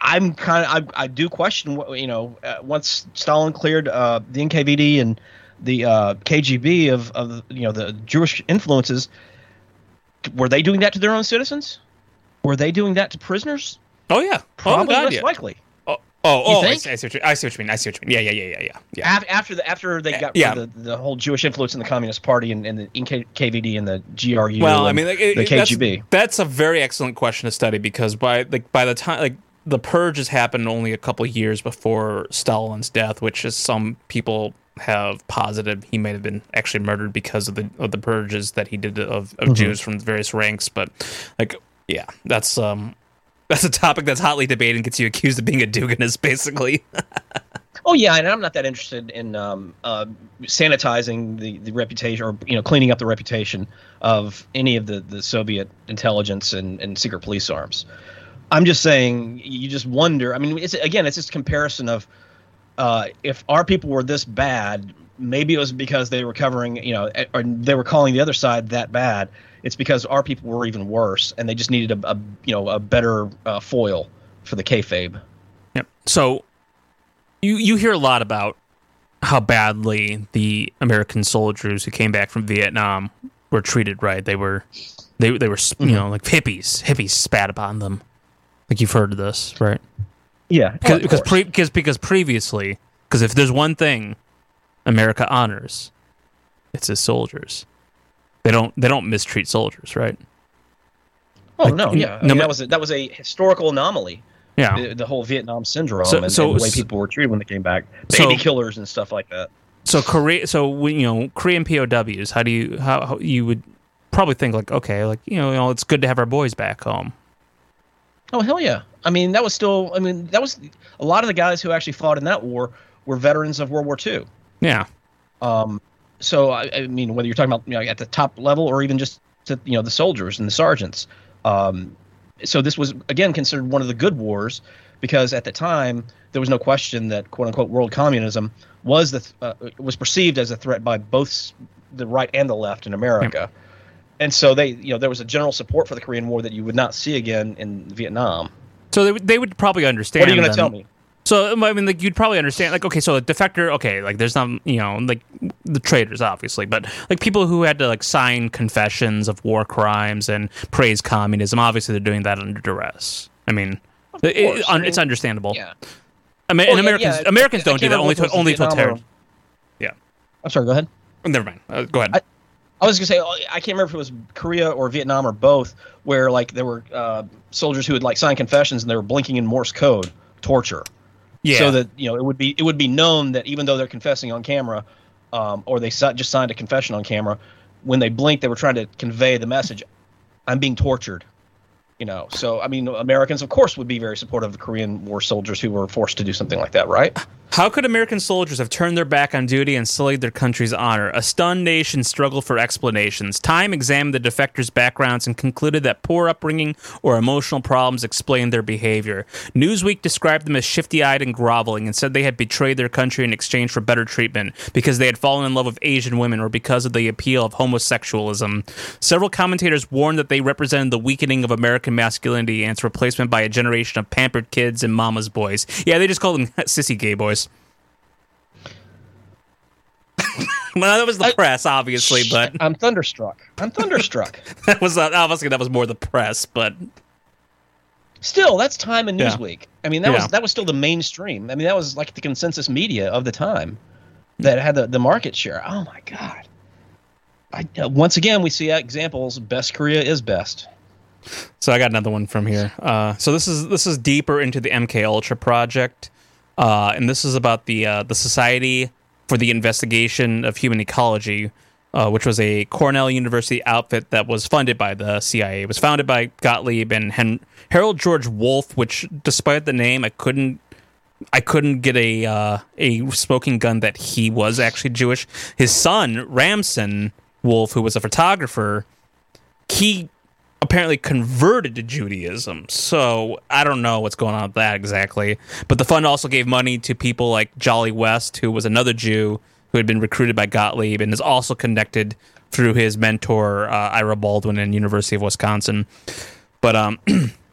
[SPEAKER 2] I'm kind of I, I do question what you know uh, once Stalin cleared uh, the NKVD and the uh, KGB of of you know the Jewish influences, were they doing that to their own citizens? Were they doing that to prisoners?
[SPEAKER 1] Oh yeah, oh,
[SPEAKER 2] probably
[SPEAKER 1] oh, God,
[SPEAKER 2] less
[SPEAKER 1] yeah.
[SPEAKER 2] likely.
[SPEAKER 1] Oh, oh, oh I, see, I, see what you, I see what you mean. I see what you mean. Yeah, yeah, yeah, yeah, yeah.
[SPEAKER 2] yeah. After the after they got
[SPEAKER 1] yeah.
[SPEAKER 2] the, the whole Jewish influence in the Communist Party and, and the KVD and the GRU.
[SPEAKER 1] Well, I mean, like,
[SPEAKER 2] the KGB.
[SPEAKER 1] That's, that's, a very excellent question to study because by like by the time like the purge has happened only a couple years before Stalin's death, which is some people have posited he may have been actually murdered because of the of the purges that he did of, of mm-hmm. Jews from various ranks. But like, yeah, that's um that's a topic that's hotly debated and gets you accused of being a Duganist, basically.
[SPEAKER 2] oh yeah, and I'm not that interested in um, uh, sanitizing the, the reputation or you know cleaning up the reputation of any of the, the Soviet intelligence and, and secret police arms. I'm just saying, you just wonder. I mean, it's again, it's just a comparison of uh, if our people were this bad, maybe it was because they were covering, you know, or they were calling the other side that bad. It's because our people were even worse, and they just needed a, a you know, a better uh, foil for the kayfabe.
[SPEAKER 1] Yep. So, you you hear a lot about how badly the American soldiers who came back from Vietnam were treated. Right? They were they they were you mm-hmm. know like hippies. Hippies spat upon them. Like you've heard of this, right?
[SPEAKER 2] Yeah,
[SPEAKER 1] because because, pre- because because previously, because if there's one thing America honors, it's its soldiers. They don't they don't mistreat soldiers, right?
[SPEAKER 2] Oh like, no, yeah, I mean, that was a, that was a historical anomaly.
[SPEAKER 1] Yeah,
[SPEAKER 2] the, the whole Vietnam syndrome so, and, so, and, the way people were treated when they came back, baby so, killers and stuff like that.
[SPEAKER 1] So Korea, so you know, Korean POWs. How do you how, how you would probably think like okay, like you know, you know, it's good to have our boys back home.
[SPEAKER 2] Oh hell yeah! I mean, that was still. I mean, that was a lot of the guys who actually fought in that war were veterans of World War II.
[SPEAKER 1] Yeah.
[SPEAKER 2] Um. So I, I mean, whether you're talking about you know, at the top level or even just to, you know the soldiers and the sergeants. Um. So this was again considered one of the good wars because at the time there was no question that quote unquote world communism was the uh, was perceived as a threat by both the right and the left in America. Yeah and so they you know there was a general support for the Korean War that you would not see again in Vietnam.
[SPEAKER 1] So they would, they would probably understand.
[SPEAKER 2] What are you going to tell me?
[SPEAKER 1] So I mean, like you'd probably understand, like okay, so a defector, okay, like there's not, you know, like the traitors, obviously, but like people who had to like sign confessions of war crimes and praise communism, obviously they're doing that under duress. I mean, it, it, I mean, it's understandable.
[SPEAKER 2] Yeah.
[SPEAKER 1] I mean, well, and Americans, yeah, Americans don't do that. Only to, only to Yeah.
[SPEAKER 2] I'm sorry. Go ahead.
[SPEAKER 1] Never mind. Uh, go ahead.
[SPEAKER 2] I, I was gonna say I can't remember if it was Korea or Vietnam or both, where like there were uh, soldiers who had like signed confessions and they were blinking in Morse code, torture.
[SPEAKER 1] Yeah.
[SPEAKER 2] So that you know it would be it would be known that even though they're confessing on camera, um, or they just signed a confession on camera, when they blinked they were trying to convey the message, I'm being tortured you know. So i mean americans of course would be very supportive of korean war soldiers who were forced to do something like that right?
[SPEAKER 1] How could american soldiers have turned their back on duty and sullied their country's honor? A stunned nation struggled for explanations. Time examined the defectors backgrounds and concluded that poor upbringing or emotional problems explained their behavior. Newsweek described them as shifty-eyed and groveling and said they had betrayed their country in exchange for better treatment because they had fallen in love with asian women or because of the appeal of homosexualism. Several commentators warned that they represented the weakening of american American masculinity and its replacement by a generation of pampered kids and mama's boys. Yeah, they just called them sissy gay boys. well, that was the I, press, obviously, but
[SPEAKER 2] I'm thunderstruck. I'm thunderstruck.
[SPEAKER 1] that was uh, obviously that was more the press, but
[SPEAKER 2] still, that's Time and Newsweek. Yeah. I mean, that yeah. was that was still the mainstream. I mean, that was like the consensus media of the time that had the, the market share. Oh my god! I, uh, once again, we see examples. Best Korea is best.
[SPEAKER 1] So I got another one from here. Uh, so this is this is deeper into the MK Ultra project, uh, and this is about the uh, the Society for the Investigation of Human Ecology, uh, which was a Cornell University outfit that was funded by the CIA. It was founded by Gottlieb and Hen- Harold George Wolff, which, despite the name, I couldn't. I couldn't get a uh, a smoking gun that he was actually Jewish. His son Ramson Wolff, who was a photographer, he apparently converted to Judaism. So I don't know what's going on with that exactly. But the fund also gave money to people like Jolly West, who was another Jew who had been recruited by Gottlieb and is also connected through his mentor uh, Ira Baldwin in University of Wisconsin. But um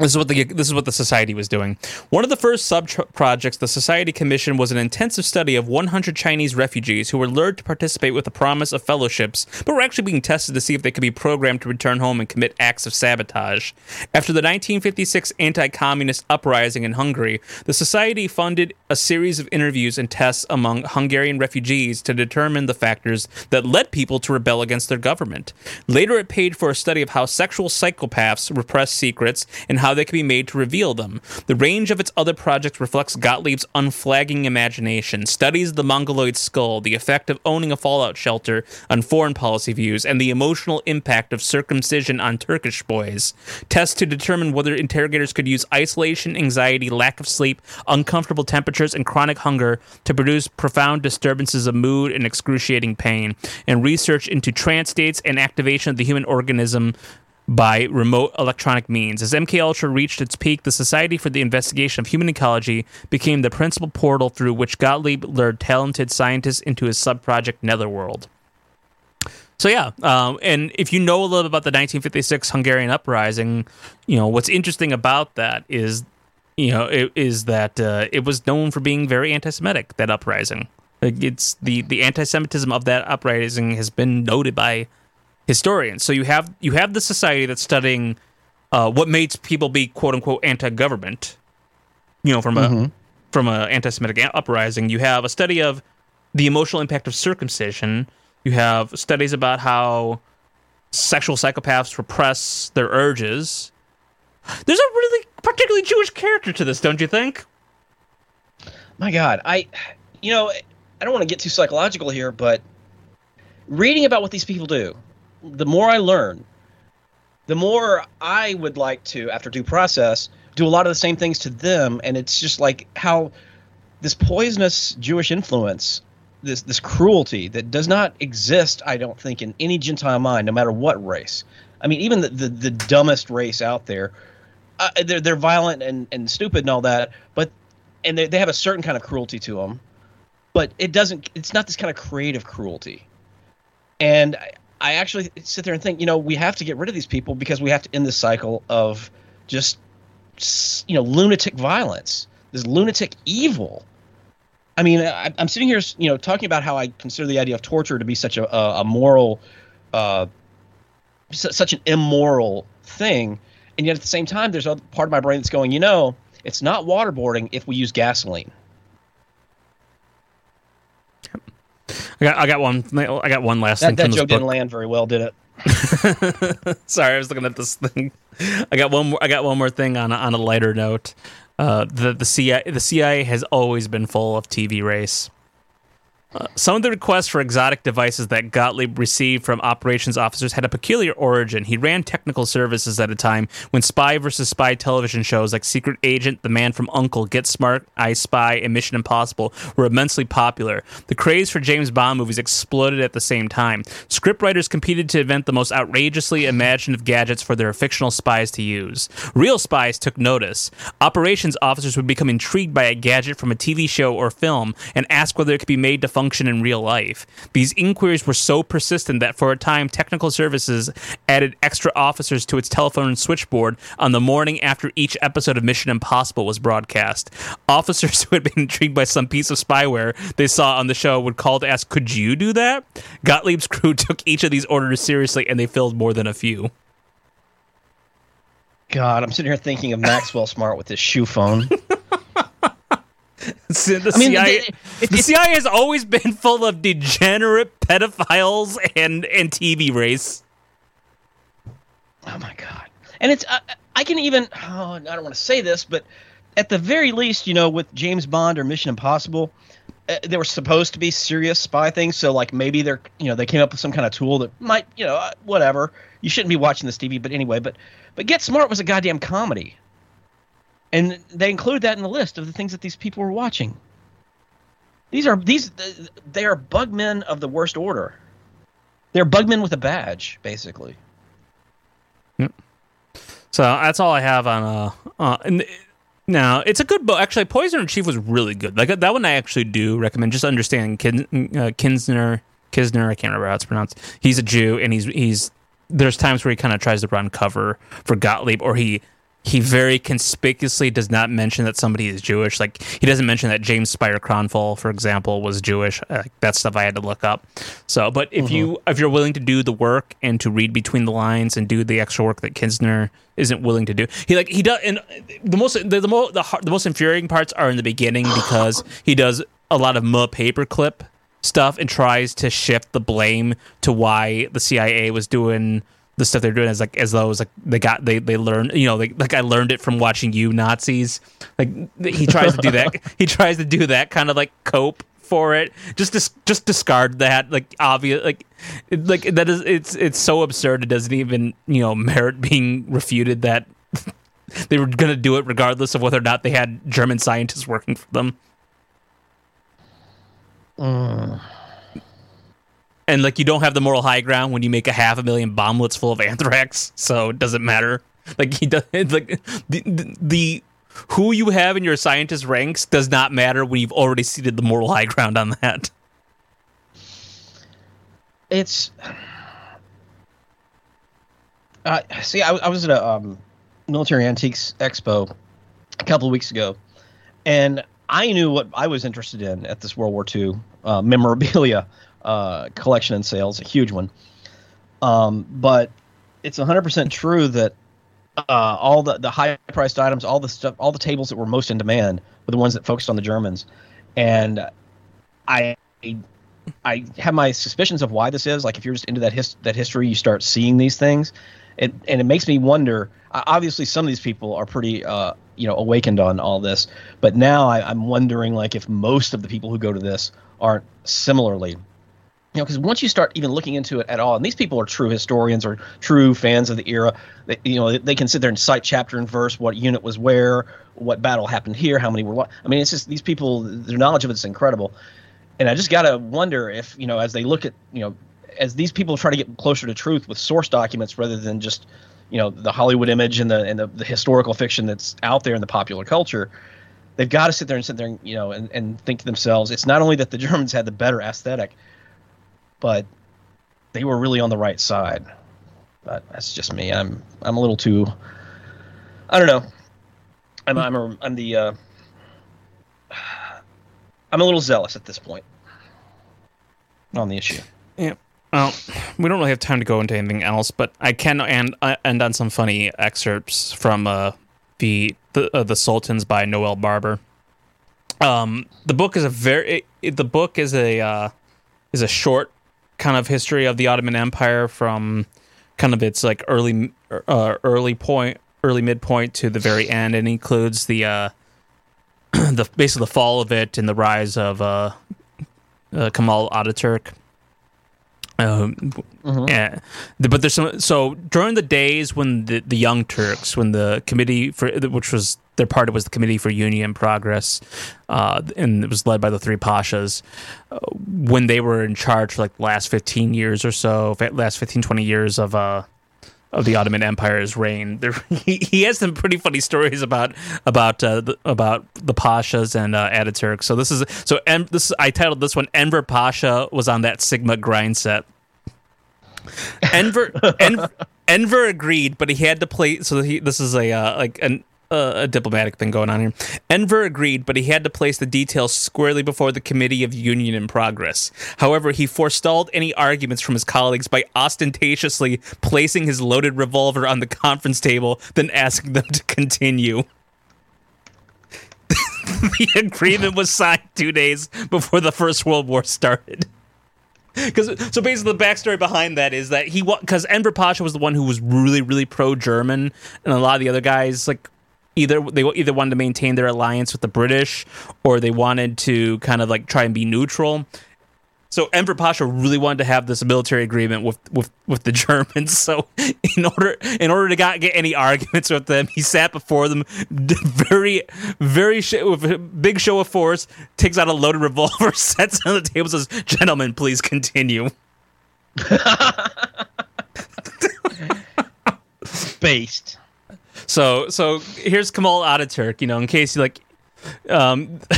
[SPEAKER 1] This is what the this is what the society was doing. One of the first sub projects the society commissioned was an intensive study of 100 Chinese refugees who were lured to participate with the promise of fellowships, but were actually being tested to see if they could be programmed to return home and commit acts of sabotage. After the 1956 anti-communist uprising in Hungary, the society funded a series of interviews and tests among Hungarian refugees to determine the factors that led people to rebel against their government. Later, it paid for a study of how sexual psychopaths repress secrets and how how they can be made to reveal them. The range of its other projects reflects Gottlieb's unflagging imagination, studies the mongoloid skull, the effect of owning a fallout shelter on foreign policy views, and the emotional impact of circumcision on Turkish boys. Tests to determine whether interrogators could use isolation, anxiety, lack of sleep, uncomfortable temperatures, and chronic hunger to produce profound disturbances of mood and excruciating pain, and research into trance states and activation of the human organism by remote electronic means. As MK Ultra reached its peak, the Society for the Investigation of Human Ecology became the principal portal through which Gottlieb lured talented scientists into his sub-project Netherworld. So yeah, um, and if you know a little about the 1956 Hungarian uprising, you know what's interesting about that is, you know, it, is that uh, it was known for being very anti-Semitic. That uprising, it's the the anti-Semitism of that uprising has been noted by historians. So you have you have the society that's studying uh, what makes people be quote unquote anti-government. You know, from a mm-hmm. from a anti-Semitic uprising. You have a study of the emotional impact of circumcision. You have studies about how sexual psychopaths repress their urges. There's a really particularly Jewish character to this, don't you think?
[SPEAKER 2] My God, I, you know, I don't want to get too psychological here, but reading about what these people do, the more I learn, the more I would like to, after due process, do a lot of the same things to them. And it's just like how this poisonous Jewish influence, this this cruelty that does not exist, I don't think, in any Gentile mind, no matter what race. I mean, even the the, the dumbest race out there, uh, they're they're violent and, and stupid and all that, but and they they have a certain kind of cruelty to them, but it doesn't. It's not this kind of creative cruelty. And actually sit there and think, you know, we have to get rid of these people because we have to end this cycle of just, you know, lunatic violence, this lunatic evil. I mean, I, am sitting here, you know, talking about how I consider the idea of torture to be such a, a, a moral, uh, such an immoral thing, and yet at the same time, there's a part of my brain that's going, you know, it's not waterboarding if we use gasoline.
[SPEAKER 1] I got I got one I got one last
[SPEAKER 2] that,
[SPEAKER 1] thing.
[SPEAKER 2] That
[SPEAKER 1] joke
[SPEAKER 2] didn't land very well, did it?
[SPEAKER 1] Sorry, I was looking at this thing. I got one more. I got one more thing on a, on a lighter note. Uh, the the CIA the CIA has always been full of TV race. Some of the requests for exotic devices that Gottlieb received from operations officers had a peculiar origin. He ran technical services at a time when spy versus spy television shows like Secret Agent, The Man from U.N.C.L.E., Get Smart, I Spy, and Mission Impossible were immensely popular. The craze for James Bond movies exploded at the same time. Scriptwriters competed to invent the most outrageously imaginative gadgets for their fictional spies to use. Real spies took notice. Operations officers would become intrigued by a gadget from a TV show or film and ask whether it could be made to function in real life. These inquiries were so persistent that for a time, technical services added extra officers to its telephone switchboard on the morning after each episode of Mission Impossible was broadcast. Officers who had been intrigued by some piece of spyware they saw on the show would call to ask, Could you do that? Gottlieb's crew took each of these orders seriously and they filled more than a few.
[SPEAKER 2] God, I'm sitting here thinking of Maxwell Smart with his shoe phone.
[SPEAKER 1] the, I mean, CIA, the, CIA has always been full of degenerate pedophiles and and TV race.
[SPEAKER 2] Oh my god! And it's I, I can even oh, I don't want to say this, but at the very least, you know, with James Bond or Mission Impossible, uh, they were supposed to be serious spy things. So like maybe they're you know they came up with some kind of tool that might you know uh, whatever. You shouldn't be watching this TV, but anyway. But but Get Smart was a goddamn comedy, and they include that in the list of the things that these people were watching. These are these they are bugmen of the worst order. They're bugmen with a badge, basically.
[SPEAKER 1] Yep. So that's all I have on uh, uh and now it's a good book. Actually, Poisoner Chief was really good. Like that one, I actually do recommend. Just understanding Kin, uh, Kinsner, Kisner. I can't remember how it's pronounced. He's a Jew, and he's he's. There's times where he kind of tries to run cover for Gottlieb, or he he very conspicuously does not mention that somebody is Jewish. Like he doesn't mention that James Speyer Kronthal, for example, was Jewish. Uh, that stuff I had to look up. So, but if mm-hmm. you if you're willing to do the work and to read between the lines and do the extra work that Kinsner isn't willing to do, he like he does. And the most the the, mo- the, the most infuriating parts are in the beginning because he does a lot of muh paperclip stuff and tries to shift the blame to why the CIA was doing the stuff they're doing as like as though it was like they got they they learned you know like like I learned it from watching you Nazis. Like he tries to do that he tries to do that kind of like cope for it. Just dis- just discard that like obvious like it, like that is it's it's so absurd it doesn't even you know merit being refuted that they were gonna do it regardless of whether or not they had German scientists working for them.
[SPEAKER 2] Uh
[SPEAKER 1] and like you don't have the moral high ground when you make a half a million bomblets full of anthrax, so it doesn't matter. Like he does, like the, the, the who you have in your scientist ranks does not matter when you've already ceded the moral high ground on that.
[SPEAKER 2] It's uh, see, I, I was at a um, military antiques expo a couple of weeks ago, and I knew what I was interested in at this World War II uh, memorabilia uh, collection and sales, a huge one. Um, but it's 100% true that uh, all the, the high priced items, all the stuff, all the tables that were most in demand were the ones that focused on the Germans. And I, I have my suspicions of why this is. Like, if you're just into that his, that history, you start seeing these things, it, and it makes me wonder. Obviously, some of these people are pretty, uh, you know, awakened on all this, but now I, I'm wondering, like, if most of the people who go to this aren't similarly you know, because once you start even looking into it at all, and these people are true historians or true fans of the era, they, you know, they can sit there and cite chapter and verse what unit was where, what battle happened here, how many were. Lost. I mean, it's just these people, their knowledge of it's incredible, and I just gotta wonder if you know, as they look at, you know, as these people try to get closer to truth with source documents rather than just, you know, the Hollywood image and the and the, the historical fiction that's out there in the popular culture. They've got to sit there and sit there, and, you know, and, and think to themselves, it's not only that the Germans had the better aesthetic, but they were really on the right side. But that's just me. I'm I'm a little too. I don't know. I'm I'm a, I'm the. Uh, I'm a little zealous at this point on the issue.
[SPEAKER 1] Yeah. Well, we don't really have time to go into anything else, but I can end uh, end on some funny excerpts from uh, the the, uh, the Sultans by Noel Barber. Um, the book is a very it, the book is a uh, is a short kind of history of the Ottoman Empire from kind of its like early uh, early point, early midpoint to the very end, and includes the uh, the basically the fall of it and the rise of uh, uh, Kemal Ataturk. Um, mm-hmm. yeah, but there's some. So during the days when the, the Young Turks, when the committee for which was their party was the Committee for Union Progress, uh, and it was led by the three pashas. Uh, when they were in charge for like the last 15 years or so, last 15, 20 years of uh, of the Ottoman Empire's reign. There, he, he has some pretty funny stories about about uh, the, about the pashas and uh, Ataturk. So this is so en, this I titled this one Enver Pasha was on that Sigma grind set. Enver Enver, Enver agreed, but he had to play. So he, this is a uh, like an a diplomatic thing going on here. Enver agreed, but he had to place the details squarely before the Committee of Union in Progress. However, he forestalled any arguments from his colleagues by ostentatiously placing his loaded revolver on the conference table, then asking them to continue. the agreement was signed two days before the First World War started. Because so basically, the backstory behind that is that he because Enver Pasha was the one who was really really pro German, and a lot of the other guys like either they either wanted to maintain their alliance with the British or they wanted to kind of like try and be neutral. So Enver Pasha really wanted to have this military agreement with, with, with the Germans. So in order in order to get any arguments with them, he sat before them, very very sh- with a big show of force, takes out a loaded revolver, sets on the table, says, "Gentlemen, please continue."
[SPEAKER 2] Based.
[SPEAKER 1] So so here's Kemal Ataturk. You know, in case you like, um,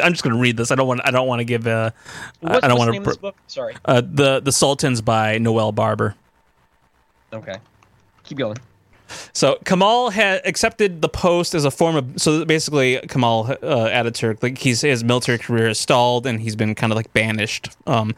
[SPEAKER 1] I'm just going to read this. I don't want. I don't want to give. Uh,
[SPEAKER 2] What's,
[SPEAKER 1] I don't want to.
[SPEAKER 2] book? Sorry.
[SPEAKER 1] Uh, the the Sultans by Noel Barber.
[SPEAKER 2] Okay. Keep going.
[SPEAKER 1] So Kamal had accepted the post as a form of. So basically, Kamal uh, Ataturk, like he's his military career is stalled, and he's been kind of like banished, um,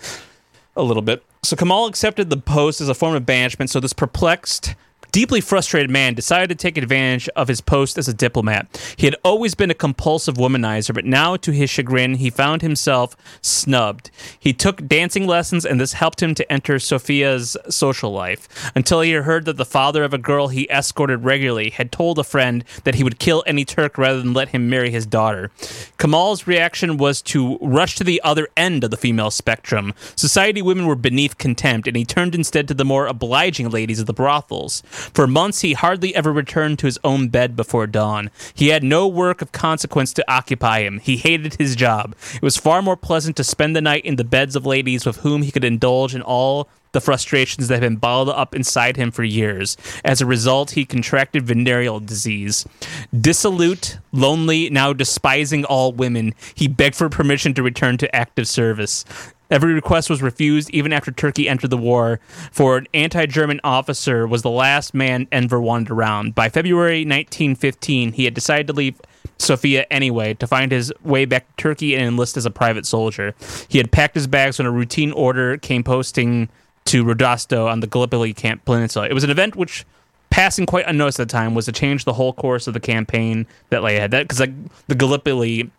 [SPEAKER 1] a little bit. So Kamal accepted the post as a form of banishment. So this perplexed deeply frustrated man decided to take advantage of his post as a diplomat. He had always been a compulsive womanizer, but now, to his chagrin, he found himself snubbed. He took dancing lessons, and this helped him to enter Sofia's social life until he heard that the father of a girl he escorted regularly had told a friend that he would kill any Turk rather than let him marry his daughter. Kamal's reaction was to rush to the other end of the female spectrum. Society women were beneath contempt, and he turned instead to the more obliging ladies of the brothels. For months, he hardly ever returned to his own bed before dawn. He had no work of consequence to occupy him. He hated his job. It was far more pleasant to spend the night in the beds of ladies with whom he could indulge in all the frustrations that had been bottled up inside him for years. As a result, he contracted venereal disease. Dissolute, lonely, now despising all women, he begged for permission to return to active service. Every request was refused, even after Turkey entered the war, for an anti German officer was the last man Enver wanted around. By February 1915, he had decided to leave Sofia anyway to find his way back to Turkey and enlist as a private soldier. He had packed his bags when a routine order came posting to Rodosto on the Gallipoli Camp Peninsula. It was an event which, passing quite unnoticed at the time, was to change the whole course of the campaign that lay ahead. That because like the Gallipoli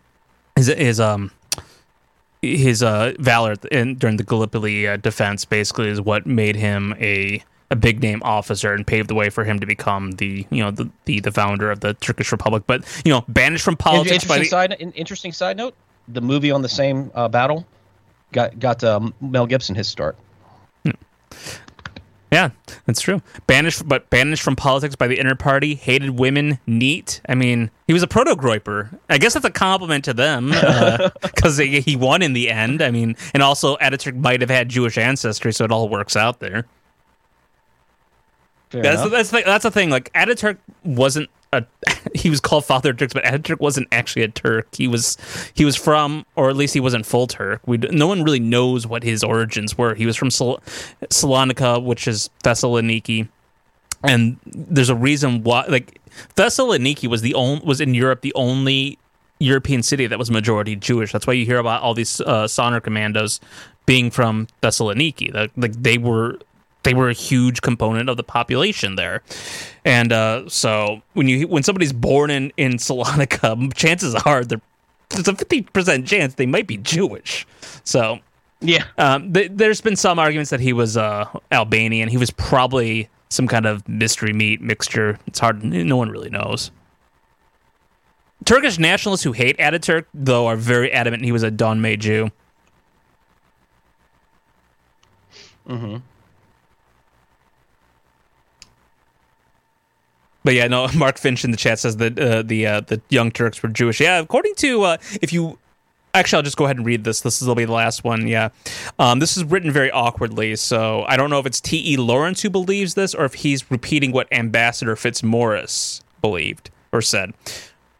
[SPEAKER 1] is is um his uh, valor in, during the Gallipoli uh, defense basically is what made him a a big name officer and paved the way for him to become the you know the the, the founder of the Turkish Republic. But you know, banished from politics.
[SPEAKER 2] Interesting
[SPEAKER 1] the,
[SPEAKER 2] side. Interesting side note: the movie on the same uh, battle got got um, Mel Gibson his start.
[SPEAKER 1] Yeah, that's true. Banished, but banished from politics by the inner party. Hated women. Neat. I mean, he was a proto Groyper. I guess that's a compliment to them because uh, he won in the end. I mean, and also Ataturk might have had Jewish ancestry, so it all works out there.
[SPEAKER 2] Fair
[SPEAKER 1] that's
[SPEAKER 2] enough.
[SPEAKER 1] that's the, that's the thing. Like Ataturk wasn't a he was called Father of Turks, but Ataturk wasn't actually a Turk. He was he was from, or at least he wasn't full Turk. We no one really knows what his origins were. He was from Sal- Salonika, which is Thessaloniki, and there's a reason why. Like Thessaloniki was the only was in Europe the only European city that was majority Jewish. That's why you hear about all these uh, Sonderkommandos being from Thessaloniki. Like they were they were a huge component of the population there. And uh, so when you when somebody's born in in Salonika, chances are there's a fifty percent chance they might be Jewish. So
[SPEAKER 2] yeah,
[SPEAKER 1] um, th- there's been some arguments that he was uh, Albanian. He was probably some kind of mystery meat mixture. It's hard. No one really knows. Turkish nationalists who hate Ataturk, though, are very adamant he was a Donme Jew.
[SPEAKER 2] Mm-hmm.
[SPEAKER 1] But yeah, no. Mark Finch in the chat says that uh, the uh, the Young Turks were Jewish. Yeah, according to uh, if you actually, I'll just go ahead and read this. This will be the last one. Yeah, um, this is written very awkwardly, so I don't know if it's T. E. Lawrence who believes this or if he's repeating what Ambassador Fitzmaurice believed or said,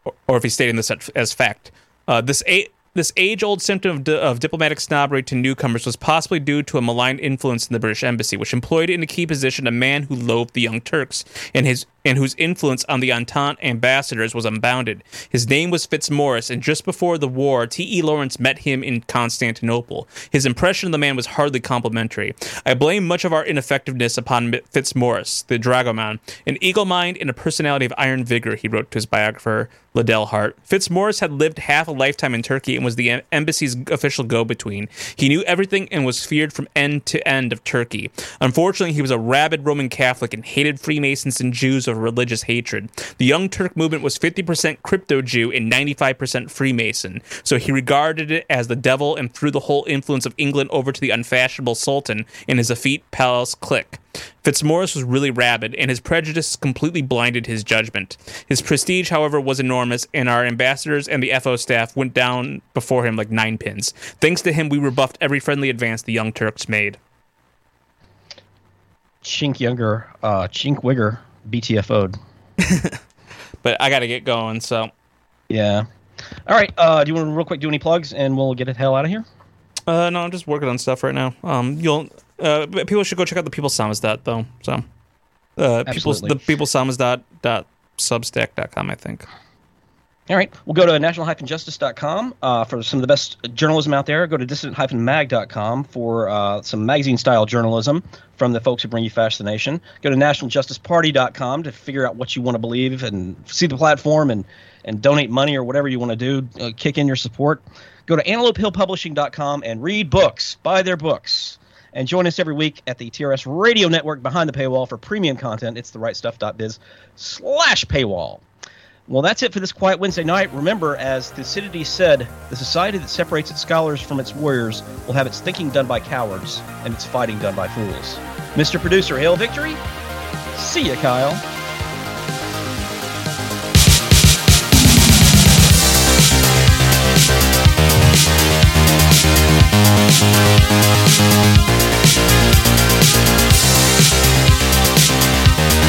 [SPEAKER 1] or, or if he's stating this as fact. Uh, this a- this age-old symptom of, di- of, diplomatic snobbery to newcomers was possibly due to a malign influence in the British embassy, which employed in a key position a man who loathed the Young Turks and his and whose influence on the Entente ambassadors was unbounded. His name was Fitzmaurice, and just before the war, T. E. Lawrence met him in Constantinople. His impression of the man was hardly complimentary. I blame much of our ineffectiveness upon Fitzmaurice, the dragoman, an eagle mind and a personality of iron vigor. He wrote to his biographer Liddell Hart. Fitzmaurice had lived half a lifetime in Turkey and was the embassy's official go-between. He knew everything and was feared from end to end of Turkey. Unfortunately, he was a rabid Roman Catholic and hated Freemasons and Jews of religious hatred. The Young Turk movement was 50% crypto Jew and 95% Freemason, so he regarded it as the devil and threw the whole influence of England over to the unfashionable Sultan and his effete palace clique. Fitzmaurice was really rabid, and his prejudice completely blinded his judgment. His prestige, however, was enormous, and our ambassadors and the FO staff went down before him like nine pins. Thanks to him, we rebuffed every friendly advance the Young Turks made.
[SPEAKER 2] Chink Younger, uh, Chink Wigger, BTFO'd.
[SPEAKER 1] but I got to get going, so.
[SPEAKER 2] Yeah. All right. Uh, do you want to real quick do any plugs, and we'll get the hell out of here?
[SPEAKER 1] Uh, no, I'm just working on stuff right now. Um, you'll uh, people should go check out the People Samizdat though. So, uh, people the People Samizdat dot substack.com, I think.
[SPEAKER 2] All right. We'll go to national-justice.com uh, for some of the best journalism out there. Go to dissident-mag.com for uh, some magazine-style journalism from the folks who bring you Fascination. Go to nationaljusticeparty.com to figure out what you want to believe and see the platform and, and donate money or whatever you want to do. Uh, kick in your support. Go to antelopehillpublishing.com and read books. Buy their books. And join us every week at the TRS Radio Network behind the paywall for premium content. It's the slash paywall. Well, that's it for this Quiet Wednesday night. Remember, as Thucydides said, the society that separates its scholars from its warriors will have its thinking done by cowards and its fighting done by fools. Mr. Producer, hail victory. See ya, Kyle.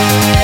[SPEAKER 9] Thank